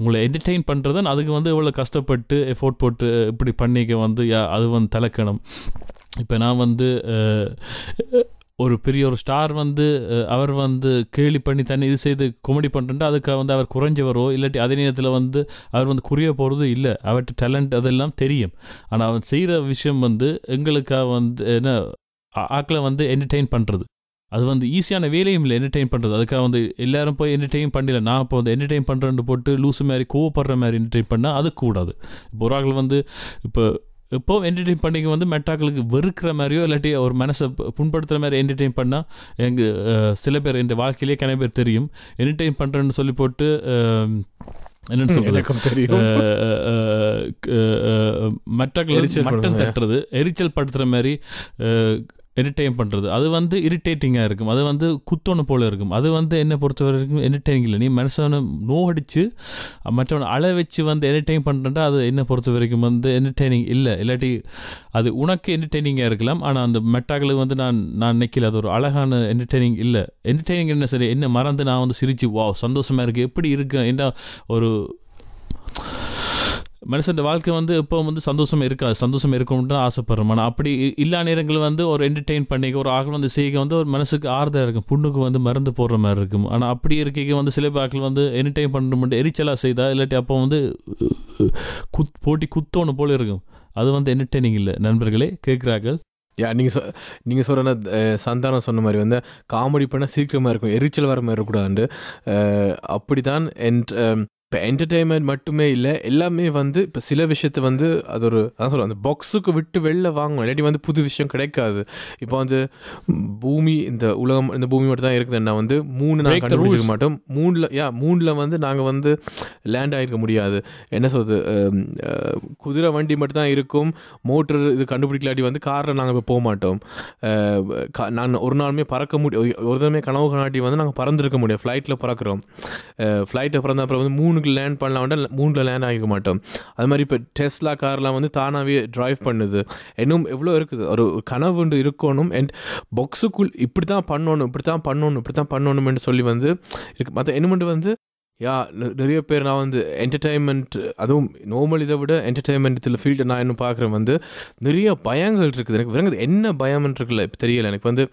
[SPEAKER 2] உங்களை என்டர்டெயின் பண்ணுறது அதுக்கு வந்து இவ்வளோ கஷ்டப்பட்டு எஃபோர்ட் போட்டு இப்படி பண்ணிக்க வந்து யா அது வந்து தலைக்கணும் இப்போ நான் வந்து ஒரு பெரிய ஒரு ஸ்டார் வந்து அவர் வந்து கேலி பண்ணி தண்ணி இது செய்து காமெடி பண்ணுறா அதுக்கு வந்து அவர் குறைஞ்சவரோ இல்லாட்டி அதே நேரத்தில் வந்து அவர் வந்து குறைய போகிறது இல்லை. அவர்கிட்ட டேலண்ட் அதெல்லாம் தெரியும். ஆனால் அவன் செய்கிற விஷயம் வந்து எங்களுக்காக வந்து என்ன ஆக்களை வந்து என்டர்டெயின் பண்ணுறது அது வந்து ஈஸியான வேலையும் இல்லை என்டர்டெயின் பண்ணுறது அதுக்காக வந்து எல்லாரும் போய் என்டர்டெயின் பண்ணல நான் இப்போ வந்து என்டர்டெயின் பண்ணுறேன்னு போட்டு லூசு மாதிரி கோவப்படுற மாதிரி என்டர்டெயின் பண்ணால் அது கூடாது இப்போ ஒரு ஆட்கள் வந்து இப்போ இப்போ என்டர்டெயின் பண்ணிக்க வந்து மெட்டாக்களுக்கு வெறுக்கிற மாதிரியோ இல்லாட்டி ஒரு மனசை புண்படுத்துகிற மாதிரி என்டர்டெயின் பண்ணால் எங்கள் சில பேர் என் வாழ்க்கையிலே கன பேர் தெரியும் என்டர்டெயின் பண்ணுறேன்னு சொல்லி போட்டு என்னன்னு
[SPEAKER 1] எரிச்சல்
[SPEAKER 2] மட்டம்
[SPEAKER 1] படுத்துறது.
[SPEAKER 2] தட்டுறது எரிச்சல் படுத்துகிற மாதிரி என்டர்டெயின் பண்ணுறது அது வந்து இரிட்டேட்டிங்காக இருக்கும். அது வந்து குத்தோன்னு போல இருக்கும். அது வந்து என்னை பொறுத்த வரைக்கும் என்டர்டெயினிங் இல்லை. நீ மனுஷனை நோகடிச்சு மற்றவனை அழ வச்சு வந்து என்டர்டெயின் பண்ணுறா அது என்னை பொறுத்த வரைக்கும் வந்து என்டர்டெய்னிங் இல்லை. இல்லாட்டி அது உனக்கு என்டர்டெய்னிங்காக இருக்கலாம். ஆனால் அந்த மெட்டாக்களுக்கு வந்து நான் நான் நினைக்கல. அது ஒரு அழகான என்டர்டெய்னிங் இல்லை. என்டர்டெய்னிங் என்ன சரி? என்ன மறந்து நான் வந்து சிரித்து வா சந்தோஷமாக இருக்குது எப்படி இருக்கு? என்ன ஒரு மனுஷன் வாழ்க்கை வந்து இப்போ வந்து சந்தோஷம் இருக்காது. சந்தோஷம் இருக்கணும்னு ஆசைப்படுறோம். ஆனால் அப்படி இ- இல்லா நேரங்கள் வந்து ஒரு என்டர்டெயின் பண்ணிக்க ஒரு ஆக்கள் வந்து செய்ய வந்து ஒரு மனசுக்கு ஆறுதலாக இருக்கும். புண்ணுக்கு வந்து மருந்து போடுற மாதிரி இருக்கும். ஆனால் அப்படி இருக்கைக்கு வந்து சில ஆக்கள் வந்து என்டர்டெயின் பண்ணுற மட்டும் எரிச்சலாக செய்தா இல்லாட்டி அப்போ வந்து குத் போட்டி குத்தோன்னு போல இருக்கும். அது வந்து என்டர்டெய்னிங் இல்லை. நண்பர்களே கேட்குறார்கள்.
[SPEAKER 1] யா நீங்கள் சொ நீங்கள் சொல்கிற சந்தானம் சொன்ன மாதிரி வந்து காமெடி பண்ணால் சீக்கிரமாக இருக்கும். எரிச்சல் வர மாதிரி இருக்கக்கூடாது அப்படி தான் என்ட் இப்போ என்டர்டெயின்மெண்ட் மட்டுமே இல்லை எல்லாமே வந்து இப்போ சில விஷயத்தை வந்து அது ஒரு அதான் சொல்லுவேன் அந்த பாக்ஸுக்கு விட்டு வெளில வாங்கணும். இல்லாட்டி வந்து புது விஷயம் கிடைக்காது. இப்போ வந்து பூமி இந்த உலகம் இந்த பூமி மட்டும் தான் இருக்குதுன்னா வந்து மூணு நாங்கள் கண்டுபிடிச்சிக்க. மாட்டோம். மூணில் யா மூணில் வந்து நாங்கள் வந்து லேண்ட் ஆகிருக்க முடியாது. என்ன அஹ், குதிரை வண்டி மட்டும் தான் இருக்கும். மோட்டர் இது கண்டுபிடிக்கலாட்டி வந்து காரில் நாங்கள் இப்போ போக மாட்டோம். நான் ஒரு நாளுமே பறக்க முடியும் ஒரு தடவை கனவு கண்ணாட்டி வந்து நாங்கள் பறந்துருக்க முடியும் ஃப்ளைட்டில் பறக்கிறோம். ஃப்ளைட்டை பறந்த அப்புறம் வந்து மூணுக்கு லேண்ட் பண்ணலாம் வேண்டாம் மூணில் லேண்ட் ஆகிக்க மாட்டோம். அது மாதிரி இப்போ டெஸ்லா கார்லாம் வந்து தானாகவே ட்ரைவ் பண்ணுது. இன்னும் எவ்வளோ இருக்குது? ஒரு கனவு ஒன்று இருக்கணும். அண்ட் பாக்ஸுக்குள் இப்படி தான் பண்ணணும் இப்படி தான் பண்ணணும் இப்படி தான் பண்ணணும்னு சொல்லி வந்து இருக்கு. மற்ற என்னமெண்ட் வந்து யா நிறைய பேர் நான் வந்து என்டர்டைன்மெண்ட் அதுவும் நார்மல் இதை விட என்டர்டைன்மெண்ட் இதில் ஃபீல்டு நான் இன்னும் பார்க்குறேன் வந்து நிறைய பயங்கள் இருக்குது. எனக்கு விளங்குது என்ன பயம்னு இருக்குல்ல இப்போ தெரியல. எனக்கு வந்து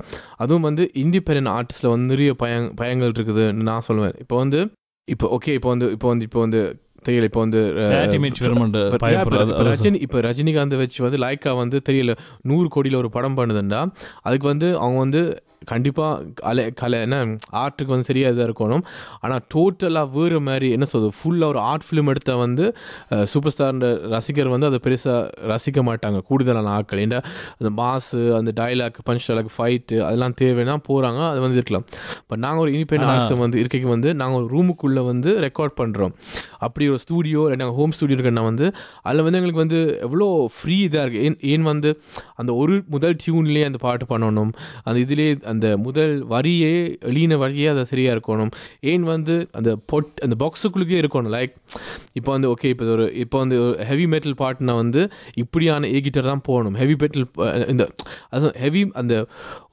[SPEAKER 1] அதுவும் வந்து இண்டிபெண்ட் ஆர்டிஸ்ட்டில் வந்து நிறைய பய பயங்கள் இருக்குதுன்னு நான் சொல்லுவேன் இப்போ வந்து இப்போ ஓகே இப்போ வந்து இப்போ வந்து இப்போ வந்து தெரியல இப்போ வந்து
[SPEAKER 2] பயப்படுறது
[SPEAKER 1] ரஜினி இப்போ ரஜினிகாந்த் வச்சு வந்து லைக்கா வந்து தெரியல நூறு கோடியில் ஒரு படம் பண்ணுதுண்டா அதுக்கு வந்து அவங்க வந்து கண்டிப்பாக கலை கலை என்ன ஆர்ட்டுக்கு வந்து சரியாக இதாக இருக்கணும். ஆனால் டோட்டலாக வேறு மாதிரி என்ன சொல்றது ஃபுல்லாக ஒரு ஆர்ட் ஃபிலிம் எடுத்தால் வந்து சூப்பர் ஸ்டார் ரசிகர் வந்து அதை பெருசாக ரசிக்க மாட்டாங்க. கூடுதலான ஆட்கள். ஏன்னா அந்த மாசு அந்த டைலாக் பஞ்ச் டைலாக் ஃபைட்டு அதெல்லாம் தேவைன்னா போகிறாங்க அது வந்து இருக்கலாம். இப்போ நாங்கள் ஒரு இண்டிபெண்ட்
[SPEAKER 2] ஆனா-
[SPEAKER 1] ஆர்ட்ஸ் வந்து இருக்கைக்கு வந்து நாங்கள் ஒரு ரூமுக்குள்ளே வந்து ரெக்கார்ட் பண்ணுறோம் அப்படி ஒரு ஸ்டூடியோ இல்லை நாங்கள் ஹோம் ஸ்டூடியோ இருக்குன்னா வந்து அதில் வந்து எங்களுக்கு வந்து எவ்வளோ ஃப்ரீ இதாக இருக்குது ஏன் ஏன் வந்து அந்த ஒரு முதல் டியூன்லேயே அந்த பாட்டு பண்ணணும். அந்த இதிலே அந்த முதல் வரியே எளின வரியே அதை சரியாக இருக்கணும். ஏன் வந்து அந்த பொட் அந்த பாக்ஸுக்குள்ளே இருக்கணும். லைக் இப்போ வந்து ஓகே இப்போ ஒரு இப்போ வந்து ஹெவி மெட்டல் பாட்டுனா வந்து இப்படியான ஏ கிட்டர் தான் போகணும். ஹெவி மெட்டல் இந்த அது ஹெவி அந்த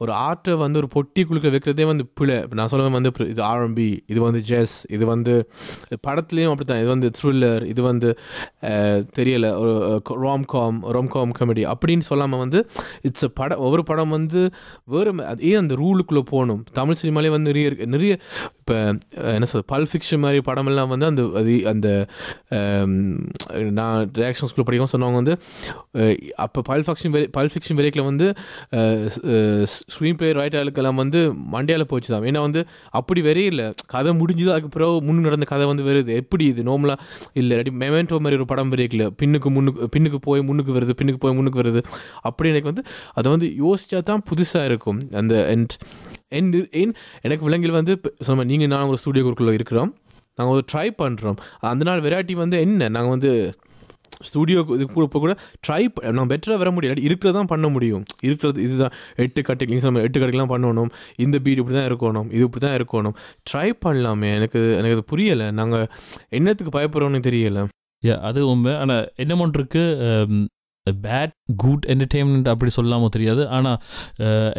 [SPEAKER 1] ஒரு ஆர்ட்டை வந்து ஒரு பொட்டிக்குள்ள வைக்கிறதே வந்து பிழை. இப்போ நான் சொல்லுவேன் வந்து இது ஆரம்பி இது வந்து ஜெஸ் இது வந்து படத்துலேயும் அப்படி தான் இது வந்து த்ரில்லர் இது வந்து தெரியலை ஒரு ராம்காம் ராம்காம் காமெடி அப்படின்னு சொல்லாமல் வந்து வந்து இட்ஸ் படம் ஒவ்வொரு படம் வந்து வேறு ஏன் அந்த ரூலுக்குள்ளே போகணும்? தமிழ் சினிமாலே வந்து நிறைய இருக்குது நிறைய இப்போ என்ன சொல் பல் ஃபிக்ஷன் மாதிரி படமெல்லாம் வந்து அந்த அது அந்த நான் ரியாக்ஷன் ஸ்கூல் படிக்கவும் சொன்னவங்க வந்து அப்போ பல் ஃபிக்ஷன் பல் ஃபிக்ஷன் வரைக்கில் வந்து ஸ்க்ரீன் பிளே ரைட்டர்களுக்கெல்லாம் வந்து மண்டையால் போச்சு தான் ஏன்னா வந்து அப்படி வெறே இல்லை கதை முடிஞ்சுது அதுக்கு பிறகு முன்னு நடந்த கதை வந்து வருது எப்படி இது? நார்மலாக இல்லை இல்லாட்டி மெமெண்டோ மாதிரி ஒரு படம் வரைக்கல பின்னுக்கு முன்னுக்கு பின்னுக்கு போய் முன்னுக்கு வருது பின்னுக்கு போய் முன்னுக்கு வருது. அப்படி அப்படி எனக்கு வந்து அதை வந்து யோசித்தா தான் புதுசாக இருக்கும். அந்த அண்ட் என் ஏன் எனக்கு விலங்கில் வந்து சொன்ன நீங்கள் நான் ஒரு குரூப்பில் இருக்கிறோம். நாங்கள் ஒரு ட்ரை பண்ணுறோம் அந்த நாள் வெரைட்டி வந்து என்ன? நாங்கள் வந்து ஸ்டூடியோ இது கூட இப்போ கூட ட்ரை நான் பெட்டராக வர முடியாது. இருக்கிறது தான் பண்ண முடியும். இருக்கிறது இதுதான். எட்டு கட்டுக்கு நம்ம எட்டு கட்டுக்கெலாம் பண்ணணும். இந்த பீட் இப்படி தான் இருக்கணும். இது இப்படி தான் இருக்கணும். ட்ரை பண்ணலாமே. எனக்கு எனக்கு அது புரியலை. நாங்கள் என்னத்துக்கு பயப்படுறோன்னு தெரியலை.
[SPEAKER 2] யா அது உண்மை. ஆனால் என்ன இருக்கு. பேட் குட் என்டர்டெயின்மெண்ட் அப்படி சொல்லாமோ தெரியாது. ஆனால்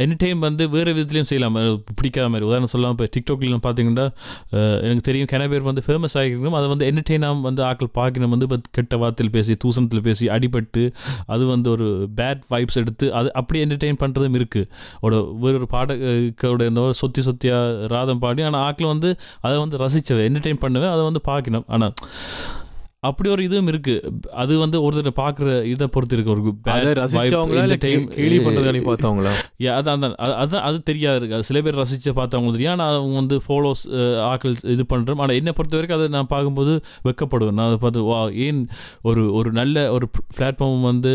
[SPEAKER 2] என்டர்டெயின் வந்து வேறு விதத்துலையும் செய்யலாம். பிடிக்காத மாதிரி உதாரணம் சொல்லாமல் இப்போ டிக்டாக்லாம் பார்த்தீங்கன்னா எனக்கு தெரியும் கிண பேர் வந்து ஃபேமஸ் ஆகிருக்கணும் அதை வந்து என்டர்டெயினாக வந்து ஆக்கள் பார்க்கணும் வந்து இப்போ கெட்ட வார்த்தையில் பேசி தூசணத்தில் பேசி அடிபட்டு அது வந்து ஒரு பேட் வைப்ஸ் எடுத்து அது அப்படி என்டர்டெயின் பண்ணுறதும் இருக்குது ஒரு வேறு ஒரு பாடகோட இந்த சொத்தி சொத்தியாக ராதம் பாடி ஆனால் ஆக்கள் வந்து அதை வந்து ரசிச்சவை என்டர்டெயின் பண்ணுவேன் அதை வந்து பார்க்கணும் ஆனால் அப்படி ஒரு இதுவும் இருக்கு. அது வந்து ஒருத்தர் பார்க்குற இதை பொறுத்து இருக்கு. ஒரு
[SPEAKER 1] கேள்வி பண்ணுறதா நீ பார்த்தவங்களா?
[SPEAKER 2] அதான் அது- அதான் அது தெரியாது. இருக்கு அது சில பேர் ரசித்து பார்த்தவங்க தெரியும். ஆனால் அவங்க வந்து ஃபாலோஸ் ஆக்கள் இது பண்ணுறோம் ஆனால் என்னை பொறுத்த வரைக்கும் அதை நான் பார்க்கும்போது வெக்கப்படுவேன். நான் அதை பார்த்து வா ஏன் ஒரு ஒரு நல்ல ஒரு பிளாட்ஃபார்ம் வந்து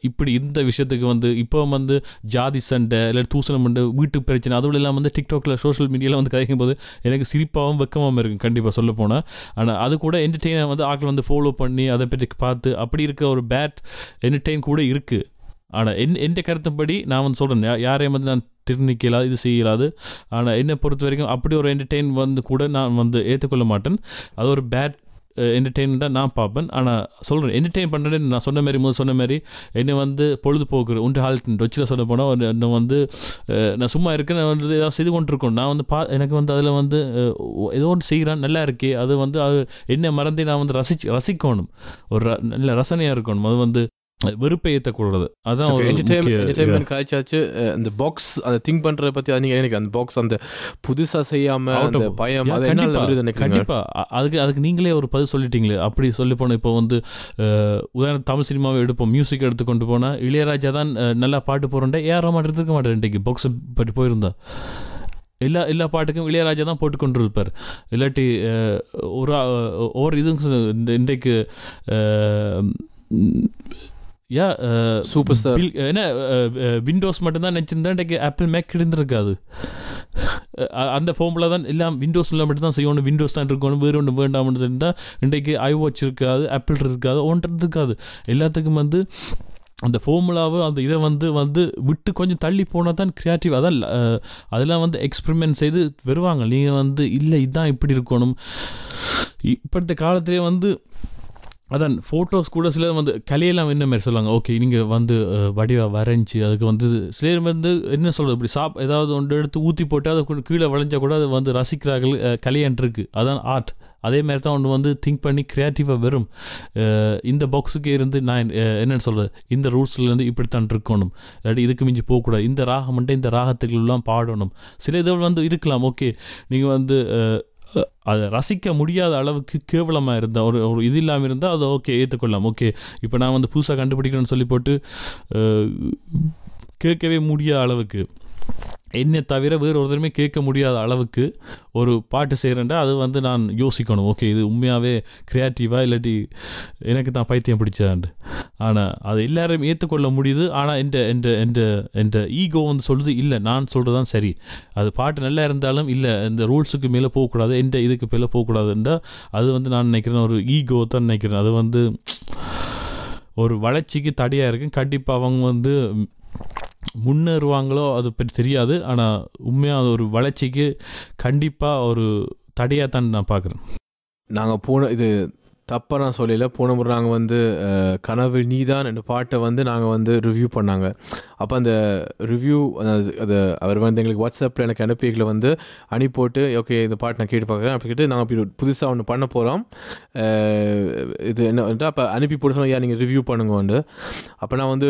[SPEAKER 2] இப்படி இந்த விஷயத்துக்கு வந்து இப்போ வந்து ஜாதி சண்டை இல்லை தூசணம் உண்டு வீட்டு பிரச்சனை அதுவும் எல்லாம் வந்து டிக்டாக்ல சோஷியல் மீடியாவில் வந்து கதைக்கும் போது எனக்கு சிரிப்பாகவும் வெக்கமாகவும் இருக்கும். கண்டிப்பாக சொல்ல போனால் ஆனால் அது கூட என்டர்டெயினை வந்து ஆக்கள் வந்து ஃபாலோ பண்ணி அதை பற்றி பார்த்து அப்படி இருக்க ஒரு பேட் என்டர்டெயின் கூட இருக்குது ஆனால் என் என் கருத்துப்படி நான் வந்து சொல்கிறேன் யாரையும் வந்து நான் திருநிக்கலாம் இது செய்யலாது. ஆனால் என்னை பொறுத்த வரைக்கும் அப்படி ஒரு என்டர்டெயின் வந்து கூட நான் வந்து ஏற்றுக்கொள்ள மாட்டேன். அது ஒரு பேட் என்டர்டெயின்மெண்ட்டாக நான் பார்ப்பேன். ஆனால் சொல்கிறேன் என்டர்டெயின் பண்ணுறேன்னு நான் சொன்ன மாதிரி முதல் சொன்ன மாதிரி என்னை வந்து பொழுதுபோக்கு உண்டு ஹால் டொச்சில் சொல்ல போனால் என்னை வந்து நான் சும்மா இருக்கேன் நான் வந்து ஏதாவது செய்து கொண்டிருக்கோம். நான் வந்து பா எனக்கு வந்து அதில் வந்து ஏதோ ஒன்று செய்கிறேன் நல்லா இருக்கே அது வந்து அது என்ன மறந்து நான் வந்து ரசிச்சு ரசிக்கணும். ஒரு ர- நல்ல ரசனையாக இருக்கணும். அது வந்து வெறுப்பை ஏற்றக்கூடாது அதான்
[SPEAKER 1] என்டர்டைன்மெண்ட் காய்ச்சாச்சு. அந்த பாக்ஸ் அதை திங்க் பண்ணுறத பற்றி அது நீங்கள் எனக்கு அந்த பாக்ஸ் அந்த புதுசாக செய்யாமல்
[SPEAKER 2] Out
[SPEAKER 1] அந்த பயம் அது என்ன
[SPEAKER 2] கண்டிப்பா, அதுக்கு அதுக்கு நீங்களே ஒரு பதில் சொல்லிட்டீங்களே. அப்படி சொல்லி போனால் இப்போ வந்து உதாரணம் தமிழ் சினிமாவை எடுப்போம். மியூசிக் எடுத்து கொண்டு போனால் இளையராஜா தான் நல்லா பாட்டு போகிறோண்டே ஏற மாட்டேன் இருக்க மாட்டேன் இன்றைக்கு? பாக்ஸ் பற்றி போயிருந்தா. எல்லா எல்லா பாட்டுக்கும் இளையராஜா தான் போட்டு கொண்டு இருப்பார் இல்லாட்டி ஒரு ஒவ்வொரு இதுவும் இன்றைக்கு யா
[SPEAKER 1] சூப்பர்
[SPEAKER 2] பில் என்ன விண்டோஸ் மட்டும்தான் நினச்சிருந்தா இன்றைக்கு ஆப்பிள் மேக் இருந்திருக்காது அந்த ஃபார்மில் தான் எல்லாம் விண்டோஸில் மட்டும் தான் செய்யணும். விண்டோஸ் தான் இருக்கணும் வேறு ஒன்று வேண்டாம்னு இருந்தால் இன்றைக்கு ஐ வாட்ச் இருக்காது ஆப்பிள் இருக்காது ஒன்று இருக்காது. எல்லாத்துக்கும் வந்து அந்த ஃபார்முலாவை அந்த இதை வந்து வந்து விட்டு கொஞ்சம் தள்ளி போனால் தான் க்ரியேட்டிவ் அதான் அதெல்லாம் வந்து எக்ஸ்பெரிமெண்ட் செய்து வருவாங்க. நீங்கள் வந்து இல்லை இதுதான் இப்படி இருக்கணும். இப்பத்த காலத்திலே வந்து அதான் ஃபோட்டோஸ் கூட சிலர் வந்து கலையெல்லாம் என்ன மாதிரி சொல்லுவாங்க? ஓகே நீங்கள் வந்து வடிவாக வரைஞ்சி அதுக்கு வந்து சிலர் வந்து என்ன சொல்கிறது இப்படி சாப் ஏதாவது ஒன்று எடுத்து ஊற்றி போட்டு அதை கொஞ்சம் கீழே வளைஞ்சால் கூட அது வந்து ரசிக்கிறார்கள் அஹ், அதான் ஆர்ட் அதே மாதிரி தான் ஒன்று வந்து திங்க் பண்ணி க்ரியேட்டிவாக வரும் இந்த பாக்ஸுக்கு இருந்து நான் என்னென்னு சொல்கிறது இந்த ரூட்ஸ்லேருந்து இப்படித்தான் இருக்கணும். இல்லாட்டி இதுக்கு மிஞ்சி போகக்கூடாது. இந்த ராகம் மட்டும் இந்த ராகத்துக்குலாம் பாடணும். சில இதுகள் வந்து இருக்கலாம். ஓகே நீங்கள் வந்து அதை ரசிக்க முடியாத அளவுக்கு கேவலமாக இருந்தால் ஒரு ஒரு இது இல்லாமல் இருந்தால் அதை ஓகே ஏற்றுக்கொள்ளலாம் ஓகே இப்போ நான் வந்து புதுசாக கண்டுபிடிக்கிறேன்னு சொல்லி போட்டு கேட்கவே முடியாத அளவுக்கு. என்னை தவிர வேறு ஒருத்தருமே கேட்க முடியாத அளவுக்கு ஒரு பாட்டு செய்கிறேன்டா அது வந்து நான் யோசிக்கணும். ஓகே இது உண்மையாகவே க்ரியேட்டிவாக இல்லாட்டி எனக்கு தான் பைத்தியம் பிடிச்சதாண்டு. ஆனால் அது எல்லாரும் ஏற்றுக்கொள்ள முடியுது. ஆனால் எந்த எந்த எந்த எந்த ஈகோ வந்து சொல்லுது இல்லை நான் சொல்கிறது தான் சரி. அது பாட்டு நல்லா இருந்தாலும் இல்லை இந்த ரூல்ஸுக்கு மேலே போகக்கூடாது எந்த இதுக்கு மேலே போகக்கூடாதுன்றா அது வந்து நான் நினைக்கிறேன் ஒரு ஈகோ தான் நினைக்கிறேன். அது வந்து ஒரு வளர்ச்சிக்கு தடையாக இருக்கும். கண்டிப்பாக அவங்க வந்து முன்னேறுவாங்களோ அது பற்றி தெரியாது. ஆனால் உண்மையாக ஒரு வளர்ச்சிக்கு கண்டிப்பாக ஒரு தடையாக தான் நான் பார்க்குறேன்.
[SPEAKER 1] நாங்கள் போன இது தப்பாக நான் சொல்லல. போன முறை நாங்கள் வந்து கனவு நீதான் என்ற பாட்டை வந்து நாங்கள் வந்து ரிவ்யூ பண்ணாங்க. அப்போ அந்த ரிவ்யூ அது அவர் வந்து எங்களுக்கு வாட்ஸ்அப்பில் எனக்கு அனுப்பிகளை வந்து அனுப்பிட்டு ஓகே இந்த பாட்டு நான் கேட்டு பார்க்குறேன். அப்படி கேட்டு நாங்கள் இப்படி புதுசாக ஒன்று பண்ண போகிறோம் இது என்ன அப்போ அனுப்பி போட்டு ஐயா நீங்கள் ரிவ்யூ பண்ணுங்கன்னு அப்போ நான் வந்து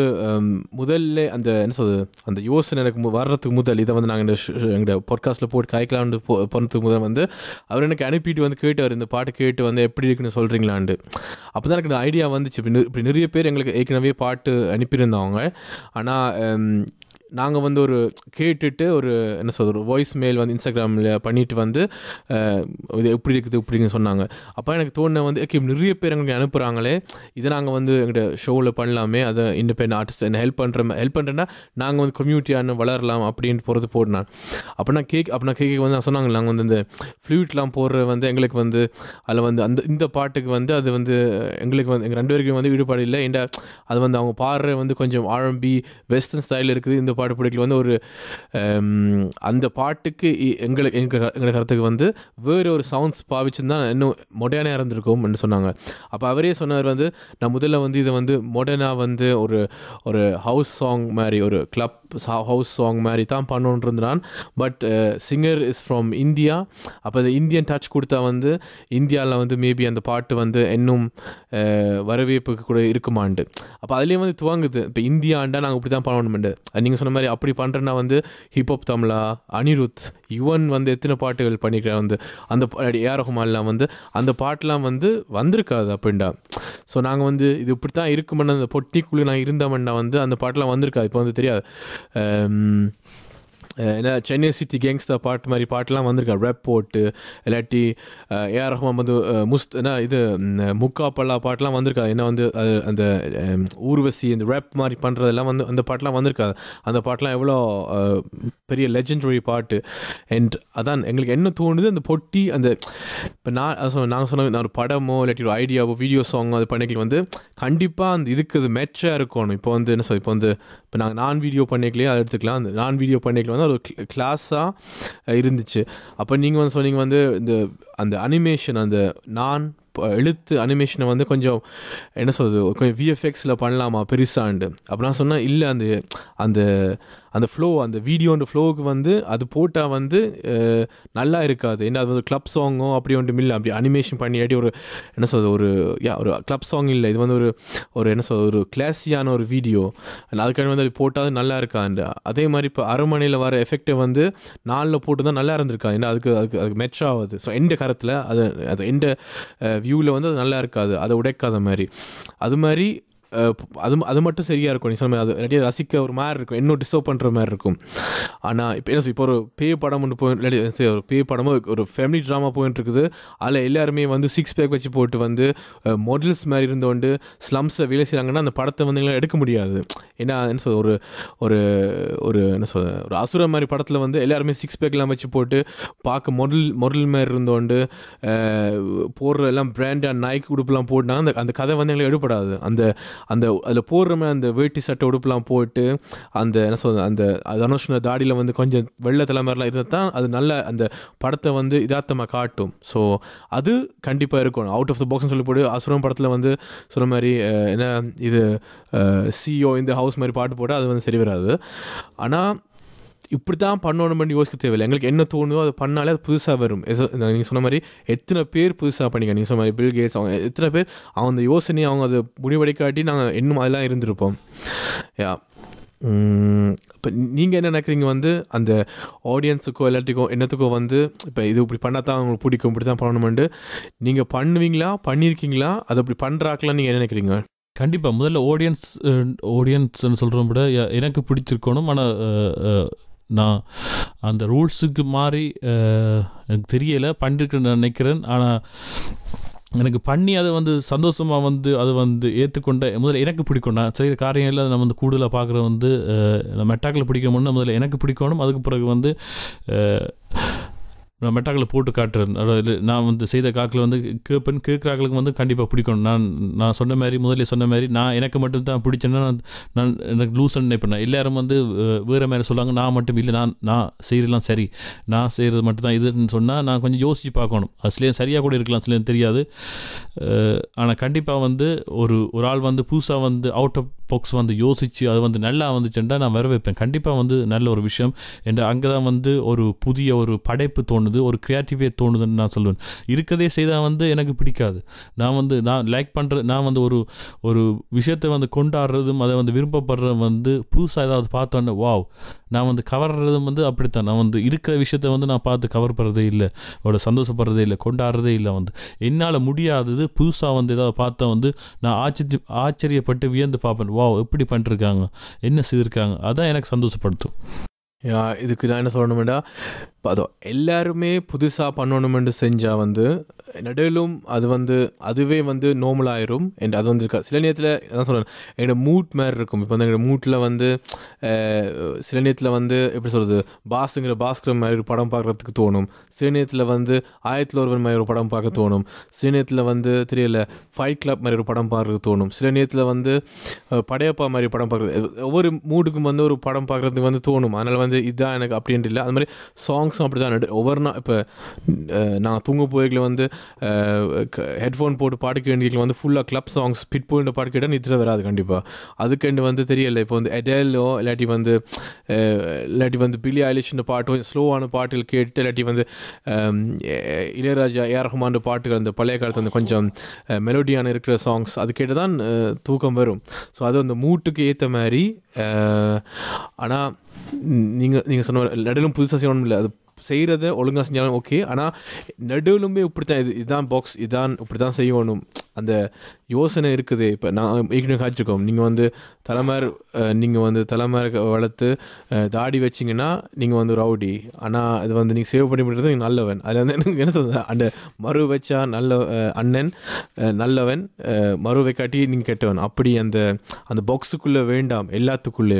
[SPEAKER 1] முதல்ல அந்த என்ன சொல்றது அந்த யோசனை எனக்கு வர்றதுக்கு முதல் இதை வந்து நாங்கள் இந்த எங்களோட பாட்காஸ்ட்டில் போட்டு காய்க்கலாம்னு போ போனதுக்கு முதல் வந்து அவர் எனக்கு அனுப்பிட்டு வந்து கேட்டார். இந்த பாட்டு கேட்டு வந்து எப்படி இருக்குன்னு சொல்கிறீங்களான்ட்டு அப்போ தான் எனக்கு இந்த ஐடியா வந்துச்சு. இப்படி இப்படி நிறைய பேர் எங்களுக்கு ஏற்கனவே பாட்டு அனுப்பியிருந்தவங்க. ஆனால் நாங்கள் வந்து ஒரு கேட்டுட்டு ஒரு என்ன சொல்கிறது ஒரு வாய்ஸ் மெயில் வந்து இன்ஸ்டாகிராமில் பண்ணிட்டு வந்து இது எப்படி இருக்குது இப்படின்னு சொன்னாங்க. அப்போ எனக்கு தோணுன வந்து ஓகே நிறைய பேர் எங்களுக்கு அனுப்புகிறாங்களே இதை நாங்கள் வந்து எங்கள்கிட்ட ஷோவில் பண்ணலாமே அதை இண்டிபெண்ட் ஆர்டிஸ்ட் என்ன ஹெல்ப் பண்ணுற ஹெல்ப் பண்ணுறேன்னா நாங்கள் வந்து கம்யூனிட்டியான வளரலாம் அப்படின்னு போகிறது போடுனான் அப்போ நான் கேக் அப்போ நான் கேட்க வந்து நான் சொன்னாங்க நாங்கள் வந்து இந்த ஃப்ளூட்லாம் போடுற வந்து எங்களுக்கு வந்து அதில் வந்து அந்த இந்த பாட்டுக்கு வந்து அது வந்து எங்களுக்கு வந்து எங்கள் ரெண்டு பேருக்கும் வந்து ஈடுபாடு இல்லை. இந்த அது வந்து அவங்க பாடுற வந்து கொஞ்சம் ஆரம்பி வெஸ்டர்ன் ஸ்டைலில் இருக்குது இந்த பாட்டு பிடிக்கல வந்து ஒரு அந்த பாட்டுக்கு இ- எங்களுக்கு எங்கள் எங்கள் கருத்துக்கு வந்து வேறு ஒரு சவுண்ட்ஸ் பாவிச்சிருந்தா இன்னும் மொடர்னாக இருந்திருக்கும் சொன்னாங்க. அப்போ அவரே சொன்னார் வந்து நான் முதல்ல வந்து இதை வந்து மொடர்னாக வந்து ஒரு ஒரு ஹவுஸ் சாங் மாதிரி ஒரு கிளப் ஹவுஸ் சாங் மாதிரி தான் பண்ணணுன்னு இருந்தான் but singer is from India அப்போ அந்த இந்தியன் டச் கொடுத்தா வந்து இந்தியாவில் வந்து மேபி அந்த பாட்டு வந்து இன்னும் uh, வரவேற்புக்கு கூட இருக்குமாண்டு அப்போ அதுலேயே வந்து துவங்குது. இப்போ இந்தியாண்டா நாங்கள் இப்படி தான் பண்ணணுமெண்டு நீங்கள் சொன்ன மாதிரி அப்படி பண்ணுறேன்னா வந்து ஹிப்ஹப் தமிழா அனிருத் யுவன் வந்து எத்தனை பாட்டுகள் பண்ணிக்கிறேன் வந்து அந்த ஏஆர் ரஹ்மான்லாம் வந்து அந்த பாட்டெலாம் வந்து வந்திருக்காது அப்படின்டா. ஸோ நாங்கள் வந்து இது இப்படி தான் இருக்குமென்னு அந்த பொட்டிக்குள்ளே நான் இருந்தவன்டா வந்து அந்த பாட்டெலாம் வந்திருக்காது. இப்போ வந்து தெரியாது. Um, ஏன்னா சென்னை சிட்டி கேங்ஸ்டர் பாட்டு மாதிரி பாட்டெலாம் வந்திருக்கா? ரேப் போட்டு இல்லாட்டி ஏஆர் ரஹ்மான் வந்து முஸ்த் என்ன இது முக்கா பல்லா பாட்டுலாம் வந்திருக்கா? என்ன வந்து அது அந்த ஊர்வசி இந்த ரேப் மாதிரி பண்ணுறதெல்லாம் வந்து அந்த பாட்டெலாம் வந்திருக்காது அந்த பாட்டெலாம் எவ்வளோ பெரிய லெஜெண்டரி பாட்டு. அண்ட் அதான் எங்களுக்கு என்ன தோணுது அந்த பொட்டி அந்த இப்போ நான் நாங்கள் சொன்ன நான் ஒரு படமோ இல்லாட்டி ஒரு ஐடியாவோ வீடியோ சாங்கோ அது பண்ணிக்கல வந்து கண்டிப்பாக அந்த இதுக்கு அது மேட்சாக இருக்கணும். இப்போ வந்து என்ன சொல் இப்போ வந்து இப்போ நாங்கள் நான் வீடியோ பண்ணிக்கலையே அதை எடுத்துக்கலாம். அந்த நான் வீடியோ பண்ணிக்கல வந்து ஒரு கிளாஸாக இருந்துச்சு. அப்போ நீங்கள் வந்து சொன்னீங்க வந்து இந்த அந்த அனிமேஷன் அந்த நான் எழுத்து அனிமேஷனை வந்து கொஞ்சம் என்ன சொல்கிறது கொஞ்சம் விஎஃப்எக்ஸில் பண்ணலாமா பெருசாண்டு அப்போ நான் சொன்னேன் இல்லை அந்த அந்த அந்த ஃப்ளோ அந்த வீடியோன்ற ஃப்ளோவுக்கு வந்து அது போட்டால் வந்து நல்லா இருக்காது. ஏன்னா அது வந்து கிளப் சாங்கோ அப்படி ஒன்றும் இல்லை. அப்படி அனிமேஷன் பண்ணியாட்டி ஒரு என்ன சொல்றது ஒரு யா ஒரு கிளப் சாங் இல்லை. இது வந்து ஒரு ஒரு என்ன சொல்றது ஒரு கிளாஸியான ஒரு வீடியோ அதுக்கான வந்து அது போட்டால் நல்லா இருக்காண்டு அதே மாதிரி இப்போ அரைமனையில் வர எஃபெக்டை வந்து நாலில் போட்டு தான் நல்லா இருந்திருக்கா? ஏன்னா அதுக்கு அதுக்கு அதுக்கு மெச் ஆகுது. ஸோ எந்த கரத்தில் அது அது எந்த வியூவில் வந்து அது நல்லா இருக்காது. அதை உடைக்காத மாதிரி. அது மாதிரி அது அது மட்டும் சரியாக இருக்கும். நீ சொன்ன மாதிரி அது இல்லாட்டி ரசிக்க ஒரு மாதிரி இருக்கும். இன்னும் டிஸ்டர்ப் பண்ணுற மாதிரி இருக்கும். ஆனால் இப்போ என்ன சொல் இப்போ ஒரு பேய் படம் ஒன்று போய் இல்லாட்டி ஒரு பேய் படமோ ஒரு ஃபேமிலி ட்ராமா போயிட்டு இருக்குது. அதில் எல்லாருமே வந்து சிக்ஸ் பேக் வச்சு போட்டு வந்து மாடல்ஸ் மாதிரி இருந்தோண்டு ஸ்லம்ஸை வேலை செய்கிறாங்கன்னா அந்த படத்தை வந்து எங்களால் எடுக்க முடியாது. ஏன்னா என்ன சொல் ஒரு ஒரு ஒரு என்ன சொல் ஒரு அசுர மாதிரி படத்தில் வந்து எல்லாருமே சிக்ஸ் பேக்லாம் வச்சு போட்டு பார்க்க மொடல் மொடல் மாதிரி இருந்தோண்டு போடுற எல்லாம் பிராண்டாக நாய்க்கு உடுப்புலாம் போட்டாங்க அந்த அந்த கதை வந்து எங்களுக்கு எடுப்படாது அந்த அந்த அதில் போடுற மாதிரி அந்த வேட்டி சட்டை உடுப்புலாம் போட்டு அந்த என்ன சொல்றது அந்த தனுஷ்ன தாடியில் வந்து கொஞ்சம் வெள்ளை தலை மாதிரிலாம் இருந்தால் தான் அது நல்ல அந்த படத்தை வந்து இதார்த்தமாக காட்டும். ஸோ அது கண்டிப்பாக இருக்கும் அவுட் ஆஃப் த பாக்ஸ்னு சொல்லி போட்டு அசுரம் படத்தில் வந்து சொன்ன மாதிரி என்ன இது சிஓ இந்த ஹவுஸ் மாதிரி பாட்டு போட்டால் அது வந்து சரி வராது. ஆனால் இப்படி தான் பண்ணணும்னு யோசிக்க தேவையில்லை. எங்களுக்கு என்ன தோணுதோ அதை பண்ணாலே அது புதுசாக வரும். நீங்கள் சொன்ன மாதிரி எத்தனை பேர் புதுசாக பண்ணிக்க நீங்கள் சொன்ன மாதிரி பில் கேட்ஸ் அவங்க எத்தனை பேர் அவங்க அந்த யோசனையை அவங்க அதை முடிவடைக்காட்டி நாங்கள் இன்னும் அதெல்லாம் இருந்திருப்போம். யா இப்போ நீங்கள் என்ன நினைக்கிறீங்க வந்து அந்த ஆடியன்ஸுக்கோ எல்லாத்துக்கோ என்னத்துக்கோ வந்து இப்போ இது இப்படி பண்ணால் தான் அவங்களுக்கு பிடிக்கும் இப்படி தான் பண்ணணுமெண்டு நீங்கள் பண்ணுவீங்களா பண்ணியிருக்கீங்களா அதை அப்படி பண்ணுறாக்கலாம் நீங்கள் என்ன நினைக்கிறீங்க?
[SPEAKER 2] கண்டிப்பாக முதல்ல ஆடியன்ஸ் ஆடியன்ஸ்னு சொல்கிறோம் விட எனக்கு பிடிச்சிருக்கணும் ஆனால் நான் அந்த ரூல்ஸுக்கு மாறி எனக்கு தெரியலை பண்ணிருக்கேன்னு நினைக்கிறேன். ஆனால் எனக்கு பண்ணி அதை வந்து சந்தோஷமாக வந்து அதை வந்து ஏற்றுக்கொண்ட முதல்ல எனக்கு பிடிக்கும். நான் செய்கிற காரியம் இல்லை நம்ம வந்து கூடுதலாக பார்க்குற வந்து மெட்டாக்கில் பிடிக்கணும்னா முதல்ல எனக்கு பிடிக்கணும். அதுக்கு பிறகு வந்து நான் மெட்டாக்கில் போட்டு காட்டுறேன். நான் வந்து செய்த காக்கில் வந்து கேட்பேன் கேட்குற ஆக்களுக்கு வந்து கண்டிப்பாக பிடிக்கணும். நான் நான் சொன்ன மாதிரி முதல்ல சொன்ன மாதிரி நான் எனக்கு மட்டும் தான் பிடிச்சேன்னா நான் நான் எனக்கு லூசன் நினைப்பேன். நான் எல்லாரும் வந்து வேறு மாதிரி சொல்லுவாங்க நான் மட்டும் இல்லை நான் நான் செய்கிறதெல்லாம் சரி. நான் செய்கிறது மட்டும் தான் இதுன்னு சொன்னால் நான் கொஞ்சம் யோசித்து பார்க்கணும். அதுலேயும் சரியாக கூட இருக்கலாம் சிலையும் தெரியாது. ஆனால் கண்டிப்பாக வந்து ஒரு ஒரு ஆள் வந்து புதுசாக வந்து அவுட் ஆஃப் பாக்ஸ் வந்து யோசித்து அது வந்து நல்லா வந்துச்சுன்னா நான் வரவேற்பேன். கண்டிப்பாக வந்து நல்ல ஒரு விஷயம். என்ற அங்கே தான் வந்து ஒரு புதிய ஒரு படைப்பு தோணுது ஒரு க்ரியாட்டிவே தோணுதுன்னு நான் சொல்லுவேன் இருக்கதே செய்தால் வந்து எனக்கு பிடிக்காது. நான் வந்து நான் லைக் பண்ணுற நான் வந்து ஒரு ஒரு விஷயத்தை வந்து கொண்டாடுறதும் அதை வந்து விருப்பப்படுறதும் வந்து புதுசாக ஏதாவது பார்த்தோன்னே வாவ் நான் வந்து கவர்றதும் வந்து அப்படித்தான். நான் வந்து இருக்கிற விஷயத்த வந்து நான் பார்த்து கவர் பண்ணுறதே இல்லை. அவளை சந்தோஷப்படுறதே இல்லை கொண்டாடுறதே இல்லை வந்து. என்னால் முடியாதது புதுசாக வந்து ஏதாவது பார்த்தா வந்து நான் ஆச்சரிய ஆச்சரியப்பட்டு வியந்து பார்ப்பேன். வாவ் எப்படி பண்ணிருக்காங்க. என்ன செய்திருக்காங்க? அதான் எனக்கு சந்தோஷப்படுத்தும்.
[SPEAKER 1] இதுக்கு நான் என்ன சொல்லணும்டா இப்போ அதோ எல்லாருமே புதுசாக பண்ணணுமென்று செஞ்சால் வந்து நடுவிலும் அது வந்து அதுவே வந்து நோமலாயிரும் அண்ட் அது வந்து இருக்கா சில நேரத்தில் அதான் சொல்கிறேன் என்னோட மூட் மாதிரி இருக்கும். இப்போ வந்து எங்களோட மூட்டில் வந்து சில நேரத்தில் வந்து எப்படி சொல்கிறது பாஸுங்கிற பாஸ்கர் மாதிரி ஒரு படம் பார்க்குறதுக்கு தோணும். சில நேரத்தில் வந்து ஆயிரத்தில் ஒருவன் மாதிரி ஒரு படம் பார்க்க தோணும். சில நேரத்தில் வந்து தெரியல ஃபைட் கிளப் மாதிரி ஒரு படம் பார்க்குறதுக்கு தோணும். சில நேரத்தில் வந்து படையப்பா மாதிரி படம் பார்க்குறது ஒவ்வொரு மூடுக்கும் வந்து ஒரு படம் பார்க்குறதுக்கு வந்து தோணும். அதனால் வந்து இதுதான் எனக்கு அப்படின்ட்டு இல்லை. அது மாதிரி சாங் சாங்ஸும் அப்படி தான் ஒவ்வொரு நாள் இப்போ நான் தூங்க போய்களை வந்து ஹெட்ஃபோன் போட்டு பாடிக்க வேண்டியதுல வந்து ஃபுல்லாக கிளப் சாங்ஸ் பிட் போயிட்டு பாட்டு கேட்டால் நித்திர வராது கண்டிப்பாக அதுக்கண்டு வந்து தெரியல இப்போ வந்து எடேலோ இல்லாட்டி வந்து இல்லாட்டி வந்து பிலி ஆயிலிஷன் பாட்டு ஸ்லோவான பாட்டுகள் கேட்டு இல்லாட்டி வந்து இளையராஜா ஏஆர் ரஹ்மான் பாட்டுகள் அந்த பழைய காலத்தில் வந்து கொஞ்சம் மெலோடியான இருக்கிற சாங்ஸ் அது கேட்டு தான் தூக்கம் வரும். ஸோ அது அந்த மூட்டுக்கு ஏற்ற மாதிரி ஆனால் நீங்கள் நீங்கள் சொன்ன நடுவிலும் புதுசாக செய்யணும் இல்லை. அது செய்கிறத ஒழுங்காக செஞ்சாலும் ஓகே ஆனால் நடுவிலுமே இப்படி தான் இது இதுதான் பாக்ஸ் இதான் இப்படி தான் செய்யணும். அந்த யோசனை இருக்குது. இப்போ நான் ஏற்கனவே காய்ச்சிருக்கோம் நீங்கள் வந்து தலைமர் நீங்கள் வந்து தலைமர் வளர்த்து தாடி வச்சிங்கன்னா நீங்கள் வந்து ரவுடி. ஆனால் இது வந்து நீங்கள் சேவ் பண்ணி பண்ணுறது நல்லவன். அதில் வந்து எனக்கு என்ன சொல்றது? அந்த மறு வச்சா நல்ல அண்ணன் நல்லவன் மறு வைக்காட்டி நீங்கள் கெட்டவன். அப்படி அந்த அந்த பாக்ஸுக்குள்ளே வேண்டாம். எல்லாத்துக்குள்ளே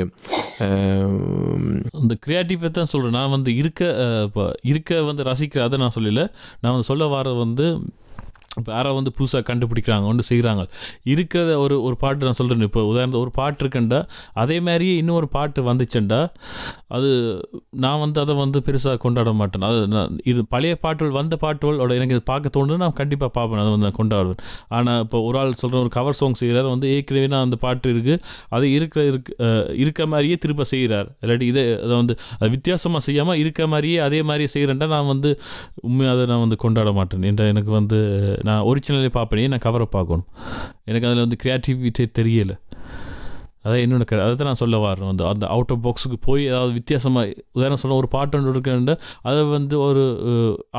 [SPEAKER 2] அந்த கிரியேட்டிவை தான் சொல்கிறேன் நான் வந்து இருக்க இப்போ இருக்க வந்து ரசிக்கிற அதை நான் சொல்லல. நான் வந்து சொல்ல வர வந்து இப்போ யாரோ வந்து புதுசாக கண்டுபிடிக்கிறாங்க ஒன்று செய்கிறாங்க இருக்கிறத ஒரு ஒரு பாட்டு நான் சொல்கிறேன் இப்போ உதாரணத்துக்கு ஒரு பாட்டு இருக்குண்டா அதே மாதிரியே இன்னொரு பாட்டு வந்துச்சுண்டா அது நான் வந்து அதை வந்து பெருசாக கொண்டாட மாட்டேன். அது நான் இது பழைய பாட்டுகள் வந்த பாட்டுகளோட எனக்கு இது பார்க்க தோணுது நான் கண்டிப்பாக பார்ப்பேன். அதை வந்து நான் கொண்டாடுவேன். ஆனால் இப்போ ஒரு ஆள் சொல்கிற ஒரு கவர் சாங் செய்கிறார் வந்து ஏற்கனவே நான் அந்த பாட்டு இருக்குது அது இருக்கிற இருக்கு இருக்க மாதிரியே திரும்ப செய்கிறார் இல்லாட்டி இதை அதை வந்து வித்தியாசமாக செய்யாமல் இருக்க மாதிரியே அதே மாதிரியே செய்கிறேன்டா நான் வந்து உண்மையாக அதை நான் வந்து கொண்டாட மாட்டேன். என்ற எனக்கு வந்து நான் ஒரிஜினலே பார்ப்பேனே நான் கவரை பார்க்கணும். எனக்கு அதில் வந்து க்ரியேட்டிவிட்டி தெரியலை. அதான் என்னோட க அதை தான் நான் சொல்ல வரேன் வந்து. அந்த அவுட் ஆஃப் பாக்ஸுக்கு போய் ஏதாவது வித்தியாசமாக உதாரணம் சொல்ல ஒரு பாட்டு ஒன்று இருக்குன்னு அதை வந்து ஒரு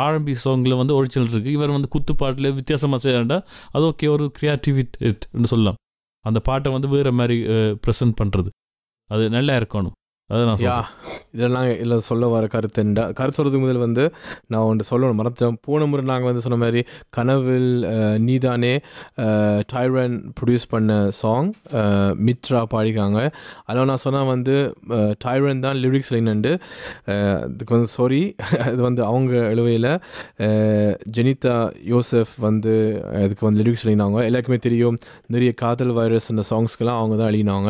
[SPEAKER 2] ஆர்எம்பி சாங்கில் வந்து ஒரிஜினல் இருக்குது இவர் வந்து குத்து பாட்டில் வித்தியாசமாக செய்யறா அது ஓகே ஒரு க்ரியேட்டிவிட்டின்னு சொல்லலாம். அந்த பாட்டை வந்து வேறு மாதிரி ப்ரெசென்ட் பண்ணுறது அது நல்லா இருக்கணும். அதான்
[SPEAKER 1] யா இதெல்லாம் இல்லை சொல்ல வர கருத்து கருத்து சொல்கிறதுக்கு முதல் வந்து நான் ஒன்று சொல்லணும் மறந்துட்டேன். போன முறை நாங்கள் வந்து சொன்ன மாதிரி கனவில் நீதானே டைரன் ப்ரொடியூஸ் பண்ண சாங் மித்ரா பாடிக்காங்க அதில் நான் சொன்னால் வந்து டைரன் தான் லிரிக்ஸ் லைனண்டு அதுக்கு வந்து சாரி அது வந்து அவங்க எழுவையில் ஜெனிதா யோசப் வந்து அதுக்கு வந்து லிரிக்ஸ் எழுதினாங்க. எல்லாருக்குமே தெரியும் நிறைய காதல் வைரஸ் அந்த சாங்ஸ்க்கெல்லாம் அவங்க தான் எழுதினாங்க.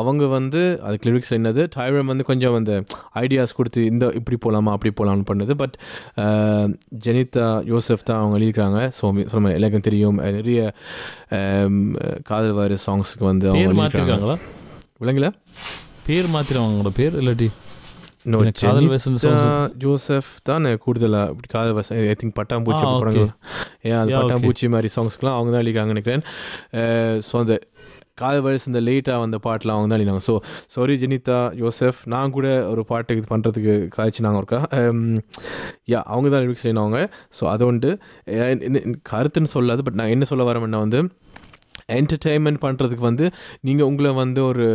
[SPEAKER 1] அவங்க வந்து அதுக்கு லிரிக்ஸ் என்னது டைரன் வந்து கொஞ்சம் அந்த ஐடியாஸ் கொடுத்து இந்த இப்படி போகலாமா அப்படி போகலாம்னு பண்ணுது. பட் ஜெனிதா யோசப் தான் அவங்க எழுதியிருக்காங்க ஸோ சொல்ல எல்லாருக்கும் தெரியும். நிறைய காதல் வைரஸ் சாங்ஸுக்கு வந்து அவங்க
[SPEAKER 2] மாற்றிருக்காங்களா
[SPEAKER 1] விளங்கல
[SPEAKER 2] பேர் மாற்றிடுவாங்களோட பேர் இல்லாட்டி
[SPEAKER 1] ஜோசப் தான் கூடுதலாக இப்படி காதல் வயசு ஐ திங்க் பட்டாம்பூச்சி. படங்கள். ஏன்
[SPEAKER 2] okay.
[SPEAKER 1] பட்டாம்பூச்சி மாதிரி சாங்ஸ்க்குலாம் அவங்க தான் எழுதிக்காங்கன்னு நினைக்கிறேன். ஸோ அந்த காதல் வயசு இந்த லேட்டாக வந்த பாட்டெலாம் அவங்க தான் எழுதினாங்க. ஸோ சாரி ஜெனிதா யோசப் நான் கூட ஒரு பாட்டு இது பண்ணுறதுக்கு காய்ச்சினாங்க ஒருக்கா. யா அவங்க தான் லிரிக்ஸ் எழுதினவங்க. ஸோ அது உண்டு. என்ன- கருத்துன்னு சொல்லாது பட் நான் என்ன சொல்ல வரேன்னா வந்து என்டர்டெயின்மெண்ட் பண்ணுறதுக்கு வந்து நீங்கள் உங்களை வந்து ஒரு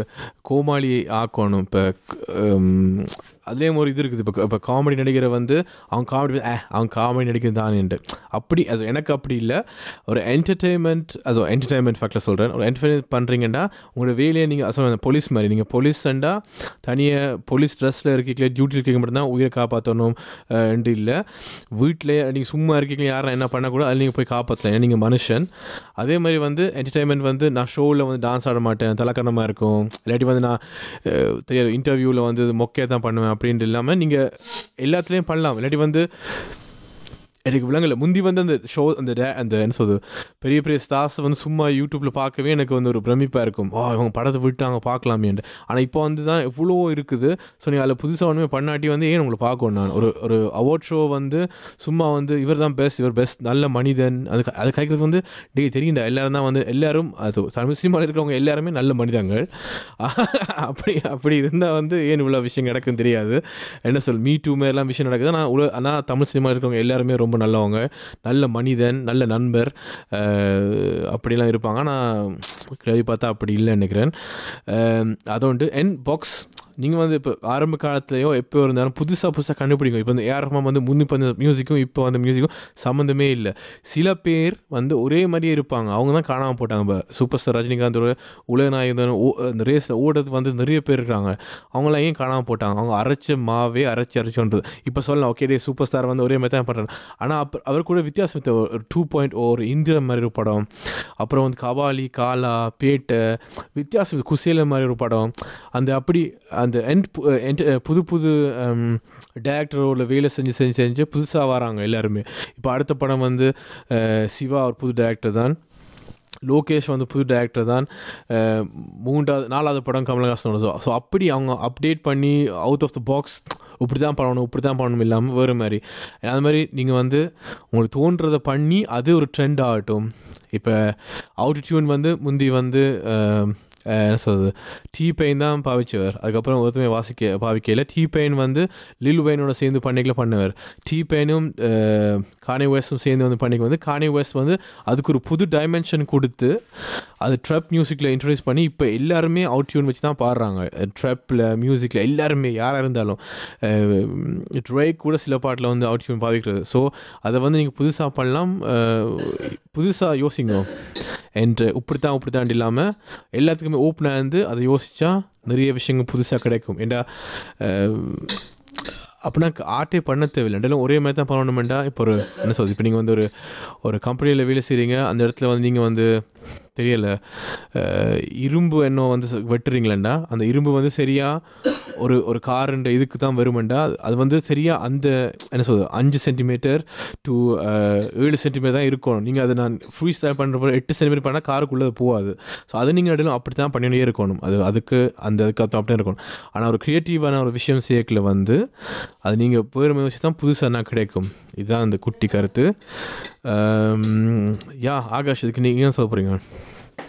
[SPEAKER 1] கோமாளி ஆக்கணும். இப்போ அதுலேயும் ஒரு இது இருக்குது. இப்போ இப்போ காமெடி நடிகரை வந்து அவன் காமெடி ஏ அவன் காமெடி நடிக்கிறது தானேன்ட்டு அப்படி அது எனக்கு அப்படி இல்லை. ஒரு என்டர்டெயின்மெண்ட் அது என்டர்டெயின்மெண்ட் ஃபேக்டில் சொல்கிறேன் ஒரு என்டர்டெயின்மெண்ட் பண்ணுறீங்கன்னா உங்களோட வேலையை நீங்கள் சொல்ல போலீஸ் மாதிரி. நீங்கள் போலீஸ்ண்டா தனியாக போலீஸ் ட்ரெஸ்ஸில் இருக்கீங்களே டியூட்டி இருக்கீங்க மட்டும் தான் உயிரை காப்பாற்றணும் என்று இல்லை. வீட்டில் நீங்கள் சும்மா இருக்கீங்களா யாரும் என்ன பண்ணக்கூடாது அதில் நீங்கள் போய் காப்பாற்றலாம் ஏன்னா நீங்கள் மனுஷன். அதே மாதிரி வந்து என்டர்டைன்மெண்ட் வந்து நான் ஷோவில் வந்து டான்ஸ் ஆட மாட்டேன் தலைக்கணமாக இருக்கும். இல்லாட்டி வந்து நான் தெரியாது இன்டர்வியூவில் வந்து மொக்கையை தான் பண்ணுவேன். அப்படின்ட்டு இல்லாமல் நீங்கள் எல்லாத்துலேயும் பண்ணலாம். இல்லாட்டி வந்து எனக்கு விலங்கல முந்தி வந்து அந்த ஷோ அந்த டே அந்த என்ன சொல்றது பெரிய பெரிய ஸ்டார்ஸை வந்து சும்மா யூடியூப்பில் பார்க்கவே எனக்கு வந்து ஒரு பிரமிப்பாக இருக்கும். ஓ இவங்க படத்தை விட்டாங்க பார்க்கலாமேன்ட்டு. ஆனால் இப்போ வந்து தான் எவ்வளோ இருக்குது. ஸோ நீங்கள் அதில் புதுசாக ஒன்றுமே பண்ணாட்டி வந்து ஏன் உங்களை பார்க்கணும் நான்? ஒரு ஒரு அவார்ட் ஷோ வந்து சும்மா வந்து இவர் தான் பெஸ்ட் இவர் பெஸ்ட் நல்ல மனிதன். அது அது கிடைக்கிறது வந்து டே தெரியுண்டா எல்லாரும் தான் வந்து எல்லாரும் அது தமிழ் சினிமாவில் இருக்கிறவங்க எல்லாருமே நல்ல மனிதங்கள் அப்படி அப்படி இருந்தால் வந்து ஏன் இவ்வளோ விஷயம் நடக்குன்னு தெரியாது. என்ன சொல் மீ டூ மாதிரிலாம் விஷயம் நடக்குது. ஆனால் உல ஆனால் தமிழ் சினிமாவில் இருக்கிறவங்க எல்லாருமே ரொம்ப ரொம்ப நல்லவங்க நல்ல மனிதன் நல்ல நண்பர் அப்படிலாம் இருப்பாங்க. ஆனால் கேள்வி பார்த்தா அப்படி இல்லை நினைக்கிறேன். அதோண்டு என் பாக்ஸ் நீங்கள் வந்து இப்போ ஆரம்ப காலத்துலையோ எப்போ இருந்தாலும் புதுசாக புதுசாக கண்டுபிடிக்கும். இப்போ வந்து ஏஆர்மா வந்து முன்னு பண்ண மியூசிக்கும் இப்போ வந்த மியூசிக்கும் சம்மந்தமே இல்லை. சில பேர் வந்து ஒரே மாதிரியே இருப்பாங்க. அவங்க தான் காணாமல் போட்டாங்க இப்போ சூப்பர் ஸ்டார் ரஜினிகாந்த் உலகநாயகன் ஓ அந்த ரேஸில் ஓடுறது வந்து நிறைய பேர் இருக்காங்க. அவங்களாம் ஏன் காணாமல் போட்டாங்க அவங்க அரைச்ச மாவே அரைச்சி அரைச்சோன்றது. இப்போ சொல்லலாம் ஓகே டே சூப்பர் ஸ்டார் வந்து ஒரே மாதிரி தான் பண்ணுறாங்க ஆனால் அப்போ அவர் கூட வித்தியாசம் ஒரு டூ பாயிண்ட் oh, ஒரு இந்திர மாதிரி ஒரு படம். அப்புறம் வந்து கபாலி காலா பேட்டை வித்தியாசம் குசேல மாதிரி ஒரு படம். அந்த அப்படி அந்த எண்ட் புது புது டேரக்டரோட வேலை செஞ்சு செஞ்சு செஞ்சு புதுசாக வராங்க எல்லாருமே. இப்போ அடுத்த படம் வந்து சிவா ஒரு புது டேரக்டர் தான். லோகேஷ் வந்து புது டேரக்டர் தான். மூன்றாவது நாலாவது படம் கமலஹாசனோட. ஸோ ஸோ அப்படி அவங்க அப்டேட் பண்ணி அவுட் ஆஃப் த பாக்ஸ் இப்படி தான் பண்ணணும் இப்படி தான் பண்ணணும் இல்லாமல் வேறு மாதிரி. அது மாதிரி நீங்கள் வந்து உங்களுக்கு தோன்றதை பண்ணி அது ஒரு ட்ரெண்ட் ஆகட்டும். இப்போ அவுட் டியூன் வந்து முந்தி வந்து என்ன சொல்கிறது டீ பெயின் தான் பாவிச்சவர். அதுக்கப்புறம் ஒருத்தமே வாசிக்க பாவிக்கையில் டீ பெயின் வந்து லில் வெயினோட சேர்ந்து பண்ணிக்கல பண்ணுவார். டீ பெயினும் கானி வெஸ்டும் சேர்ந்து வந்து பண்ணிக்க வந்து கானி வெஸ்ட் வந்து அதுக்கு ஒரு புது டைமென்ஷன் கொடுத்து அது ட்ரப் மியூசிக்கில் இன்ட்ரடியூஸ் பண்ணி இப்போ எல்லாருமே அவுட் டியூன் வச்சு தான் பாடுறாங்க. ட்ரப்பில் மியூசிக்கில் எல்லாருமே யாராக இருந்தாலும் ட்ரைக் கூட சில பாட்டில் வந்து அவுட் டியூன் பாவிக்கிறது. ஸோ அதை வந்து நீங்கள் புதுசாக பண்ணலாம் புதுசாக யோசிங்க. என்று இப்படி தான் இப்படி தான் இல்லாமல் எல்லாத்துக்குமே ஓப்பனாக இருந்து அதை யோசித்தா நிறைய விஷயங்கள் புதுசாக கிடைக்கும். ஏண்டா அப்படின்னா ஆர்ட்டே பண்ண தேவையில்லை. ரெண்டும் ஒரே மாதிரி தான் பண்ணணுமெண்டா. இப்போ ஒரு என்ன சொல்றது இப்போ நீங்கள் வந்து ஒரு ஒரு கம்பெனியில் வேலை செய்கிறீங்க அந்த இடத்துல வந்து நீங்கள் வந்து தெரியல. இரும்பு என்ன வந்து ச- வெட்டுறீங்களேண்டா? அந்த இரும்பு வந்து சரியாக ஒரு ஒரு காருன்ற இதுக்கு தான் வருமெண்டா? அது வந்து சரியாக அந்த என்ன சொல்றது அஞ்சு சென்டிமீட்டர் டு ஏழு சென்டிமீட்டர் தான் இருக்கணும். நீங்கள் அதை நான் ஃப்ரீ ஸ்டைல் பண்ணுறப்போ எட்டு சென்டிமீட்டர் பண்ணால் காருக்குள்ளே போகாது. ஸோ அதை நீங்கள் நடுவில் அப்படி தான் பண்ணிட்டே இருக்கணும். அது அதுக்கு அந்த அதுக்கு அப்படி தான் இருக்கணும். ஆனால் ஒரு க்ரியேட்டிவான ஒரு விஷயம் சேர்க்கல வந்து அது நீங்கள் போயிடுற வச்சு தான் புதுசாக நான் கிடைக்கும். இதுதான் அந்த குட்டி கருத்து. யா ஆகாஷ் இதுக்கு நீங்கள் என்ன சொல்ல போகிறீங்க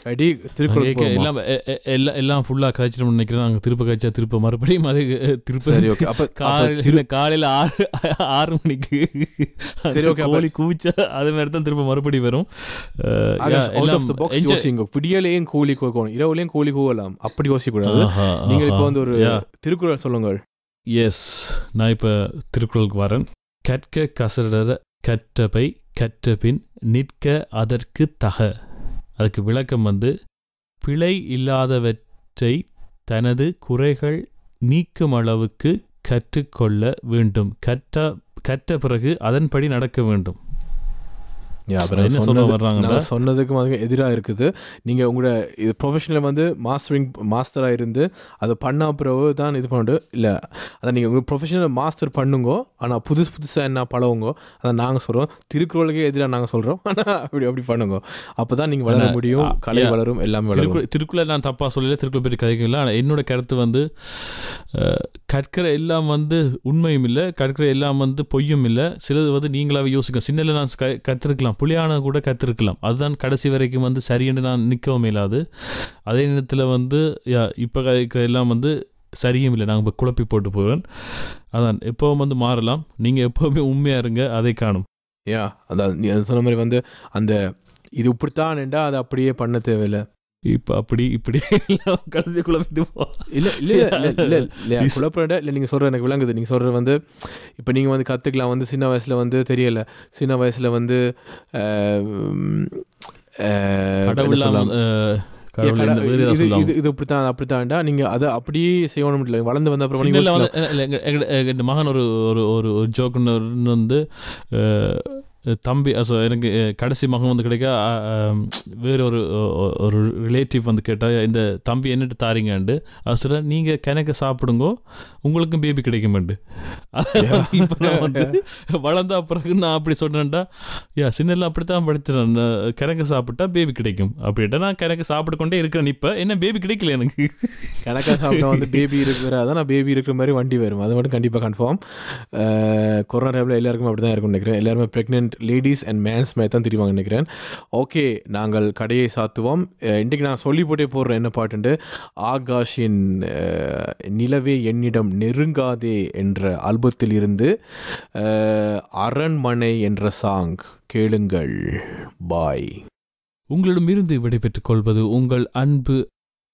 [SPEAKER 1] அடி திருக்குறள்?
[SPEAKER 2] எல்லாம் எல்லாம் எல்லாம் ஃபுல்லாக கழிச்சிட்டு நினைக்கிறேன். நாங்கள் திருப்ப கழிச்சா திருப்ப மறுபடியும் அது திருப்ப
[SPEAKER 1] சரி ஓகே அப்போ
[SPEAKER 2] காலையில் காலையில் ஆறு ஆறு மணிக்கு
[SPEAKER 1] சரி, அப்ப-
[SPEAKER 2] கோழி கூச்சா அது மாதிரி தான் திருப்ப மறுபடியும் வரும்.
[SPEAKER 1] விடியலையும் கோழி கூவணும் இரவுலையும் கோழி கூவலாம் அப்படி யோசிக்கக்கூடாது. நீங்கள் இப்போ. வந்து ஒரு. திருக்குறள் சொல்லுங்கள்.
[SPEAKER 2] எஸ் நான் இப்போ திருக்குறளுக்கு வரேன். கற்க கசடர கற்றபை கற்றபின் நிற்க அதற்கு தக. அதுக்கு விளக்கம் வந்து பிழை இல்லாதவற்றை தனது குறைகள் நீக்கும் அளவுக்கு கற்றுக்கொள்ள வேண்டும். கற்ற கற்ற பிறகு அதன்படி நடக்க வேண்டும். என்ன சொல்ல வர்றாங்க
[SPEAKER 1] சொன்னதுக்கும் அதுக்கு எதிராக இருக்குது. நீங்கள் உங்களோட இது ப்ரொஃபஷனில் வந்து மாஸ்டரிங் மாஸ்டராக இருந்து அதை பண்ண பிறகு தான் இது பண்ணிட்டு இல்லை அதை நீங்கள் உங்கள் ப்ரொஃபஷனல் மாஸ்டர் பண்ணுங்க ஆனால் புதுசு புதுசாக என்ன பழகுங்க அதை நாங்கள் சொல்கிறோம் திருக்குறளுக்கே எதிராக நாங்கள் சொல்கிறோம் ஆனால் அப்படி அப்படி பண்ணுங்க. அப்போ தான் நீங்கள் வளர முடியும் கலை. வளரும் எல்லாமே வளரும்.
[SPEAKER 2] திருக்குறள் நான் தப்பாக சொல்லல திருக்குறள் பற்றி கதைக்கல ஆனால் என்னோட கருத்து வந்து கற்கிற எல்லாம் வந்து உண்மையும் இல்லை கற்கிற எல்லாம் வந்து பொய்யும் இல்லை. சிலது வந்து நீங்களாவே யோசிக்க சின்னல நான் கற்றுருக்கலாம். புலியான கூட கற்றுருக்கலாம் அதுதான் கடைசி வரைக்கும் வந்து சரின்னு நான் நிற்கவும் இல்லாது அதே நேரத்தில் வந்து யா இப்போ கதைக்கிற எல்லாம் வந்து சரியும் இல்லை. நாங்கள் இப்போ குழப்பி போட்டு போகிறோம் அதான் எப்போவும் வந்து மாறலாம். நீங்கள் எப்போவுமே உண்மையாக இருங்க அதை காணும்.
[SPEAKER 1] ஏன் அதான் நீ சொன்ன மாதிரி வந்து அந்த இது இப்படித்தான்டா அதை அப்படியே பண்ண தேவையில்லை.
[SPEAKER 2] இப்போ அப்படி இப்படி கடைசி குழம்பிட்டு போ.
[SPEAKER 1] இல்ல இல்ல இல்ல இல்ல இல்ல குழப்பட இல்ல நீங்க சொல்ற எனக்கு விளங்குது. நீங்க சொல்றது வந்து இப்போ நீங்க வந்து கத்துக்கலாம் வந்து சின்ன வயசுல வந்து தெரியல. சின்ன வயசுல வந்து இது இப்படித்தான் அப்படித்தான்டா. நீங்க அதை அப்படியே செய்யணும் இல்லை. வளர்ந்து வந்த அப்புறம்
[SPEAKER 2] மகன் ஒரு ஒரு ஒரு ஜோக்குன்னு வந்து தம்பி அசோ எனக்கு கடைசி மகன் வந்து கிடைக்க வேற ஒரு ஒரு ரிலேட்டிவ் வந்து கேட்டால் இந்த தம்பி என்னட்டு தாரீங்கண்டு. அது சொல்ல நீங்கள் கிணக்க சாப்பிடுங்கோ உங்களுக்கும் பேபி கிடைக்குமெண்டு. இப்போ நான் வந்து வளர்ந்த பிறகு நான் அப்படி சொன்னேன்டா யா சின்னல அப்படித்தான் படித்தேன் கிணக்க சாப்பிட்டா பேபி கிடைக்கும். அப்படின்ட்டு நான் கிணக்க சாப்பிட்டு கொண்டே இருக்கிறேன். இப்போ என்ன பேபி கிடைக்கல எனக்கு.
[SPEAKER 1] கணக்கா சாப்பிட்டா வந்து பேபி இருக்கிற அதான் நான் பேபி இருக்கிற மாதிரி வண்டி வரும். அது மட்டும் கண்டிப்பாக கன்ஃபார்ம் கொரோனா டைமில் எல்லாருக்கும் அப்படி தான் இருக்கும்னு நினைக்கிறேன். எல்லாருமே ப்ரெக்னென்ட் லேடிஸ் அண்ட் மேன்ஸ் மாதிரி தான் தெரியுவாங்க நினைக்கிறேன். ஓகே நாங்கள் கடையை சாத்துவோம். இன்றைக்கு நான் சொல்லி போட்டே போடுறேன் என்ன பாட்டுண்டு ஆகாஷின் நிலவே என்னிடம் நெருங்காதே என்ற ஆல்பத்தில் இருந்து அரண்மனை என்ற சாங் கேளுங்கள். பாய்
[SPEAKER 2] உங்களிடமிருந்து விடைபெற்றுக் கொள்வது உங்கள் அன்பு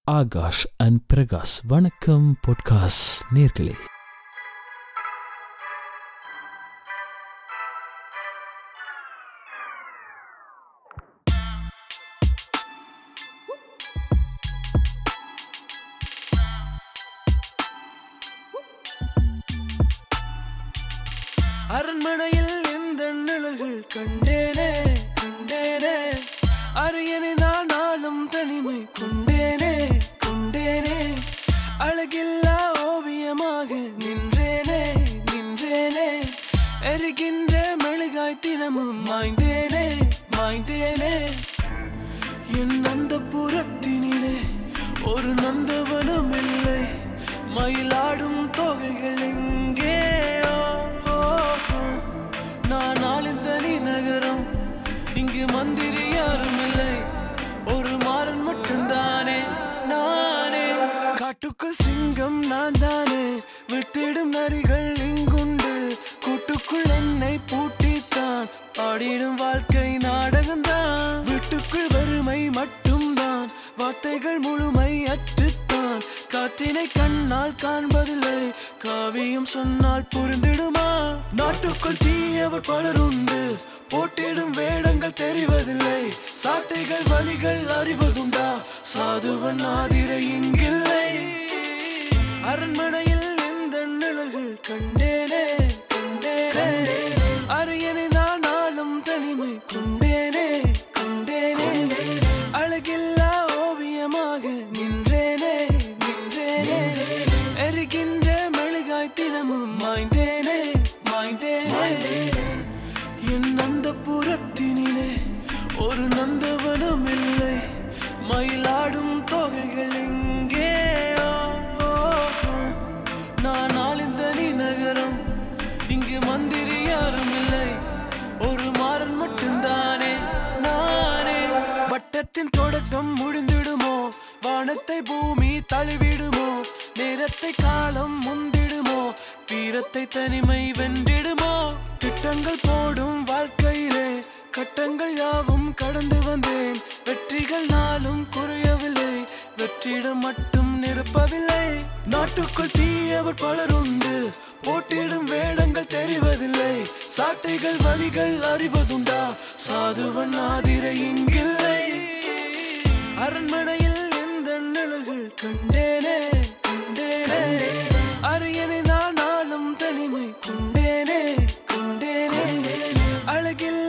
[SPEAKER 2] ஆகாஷ் அண்ட் பிரகாஷ். வணக்கம் பொட்காஸ் நேர்களே.
[SPEAKER 3] கண்டேனே கண்டேனே. அரியணை நான் நாளும் தனிமை கொண்டேனே கொண்டேனே. அழகில்லா ஓவியமாக நின்றேனே நின்றேனே. எரிகின்ற மெழுகாய் தினமும் மாய்ந்தேனே மாய்ந்தேனே. என் அந்த புறத்தினிலே ஒரு நந்தவனம் இல்லை மயிலாடும் தொகைகள் எங்கேயோ? நான் ஆளின் தனி நகரம். இங்கு மந்திரி யாரும் இல்லை. ஒரு மாறன் மட்டும்தானே நானே. காட்டுக்குள் சிங்கம் நான் தானே விட்டிடும் நரிகள் இங்குண்டு. கூட்டுக்குள் என்னை பூட்டித்தான். பாடிடும் வாழ்க்கை நாடகம்தான். வீட்டுக்குள் வறுமை மட்டும்தான். வார்த்தைகள் முழுமை அற்றுத்தான் காற்றினை கண்ணால் காண்பதில்லை. காவியம் சொன்னால் புரிந்திடுமா? நாட்டுக்குள் தீயவர் பலர் உண்டு. போட்டிடும் வேடங்கள் தெரிவதில்லை. சாட்டைகள் வழிகள் அறிவதுண்டா? சாதுவன் ஆதிரை இங்கில்லை. அரண்மனையில் இந்த நிழல்கள் கண்டேனே கண்டேனே. அரியணை வட்டத்தின் முடிந்திடுமோ? வானத்தை பூமி தழுவிடுமோ? நேரத்தை காலம் முந்திடுமோ? தீரத்தை தனிமை வென்றிடுமோ? திட்டங்கள் போடும் வாழ்க்கையிலே கட்டங்கள் யாவும் கடந்து வந்தேன். வெற்றிகள் நாளும் குறையவில்லை வெற்றிடம் மட்டும் நிரப்பவில்லை. நாட்டுக்குள் தீயவர் பலர் உண்டு போட்டிடும் வேடங்கள் தெரிவதில்லை. சாட்டைகள் வழிகள் அறிவதுண்டா? சாதுவன் ஆதிரை இங்கில்லை. அரண்மனையில் எந்த நிழல்கள் கண்டேனே கண்டேனே. அரியணை நான் நாளும் தனிமை கொண்டேனே கொண்டேனே. அழகில்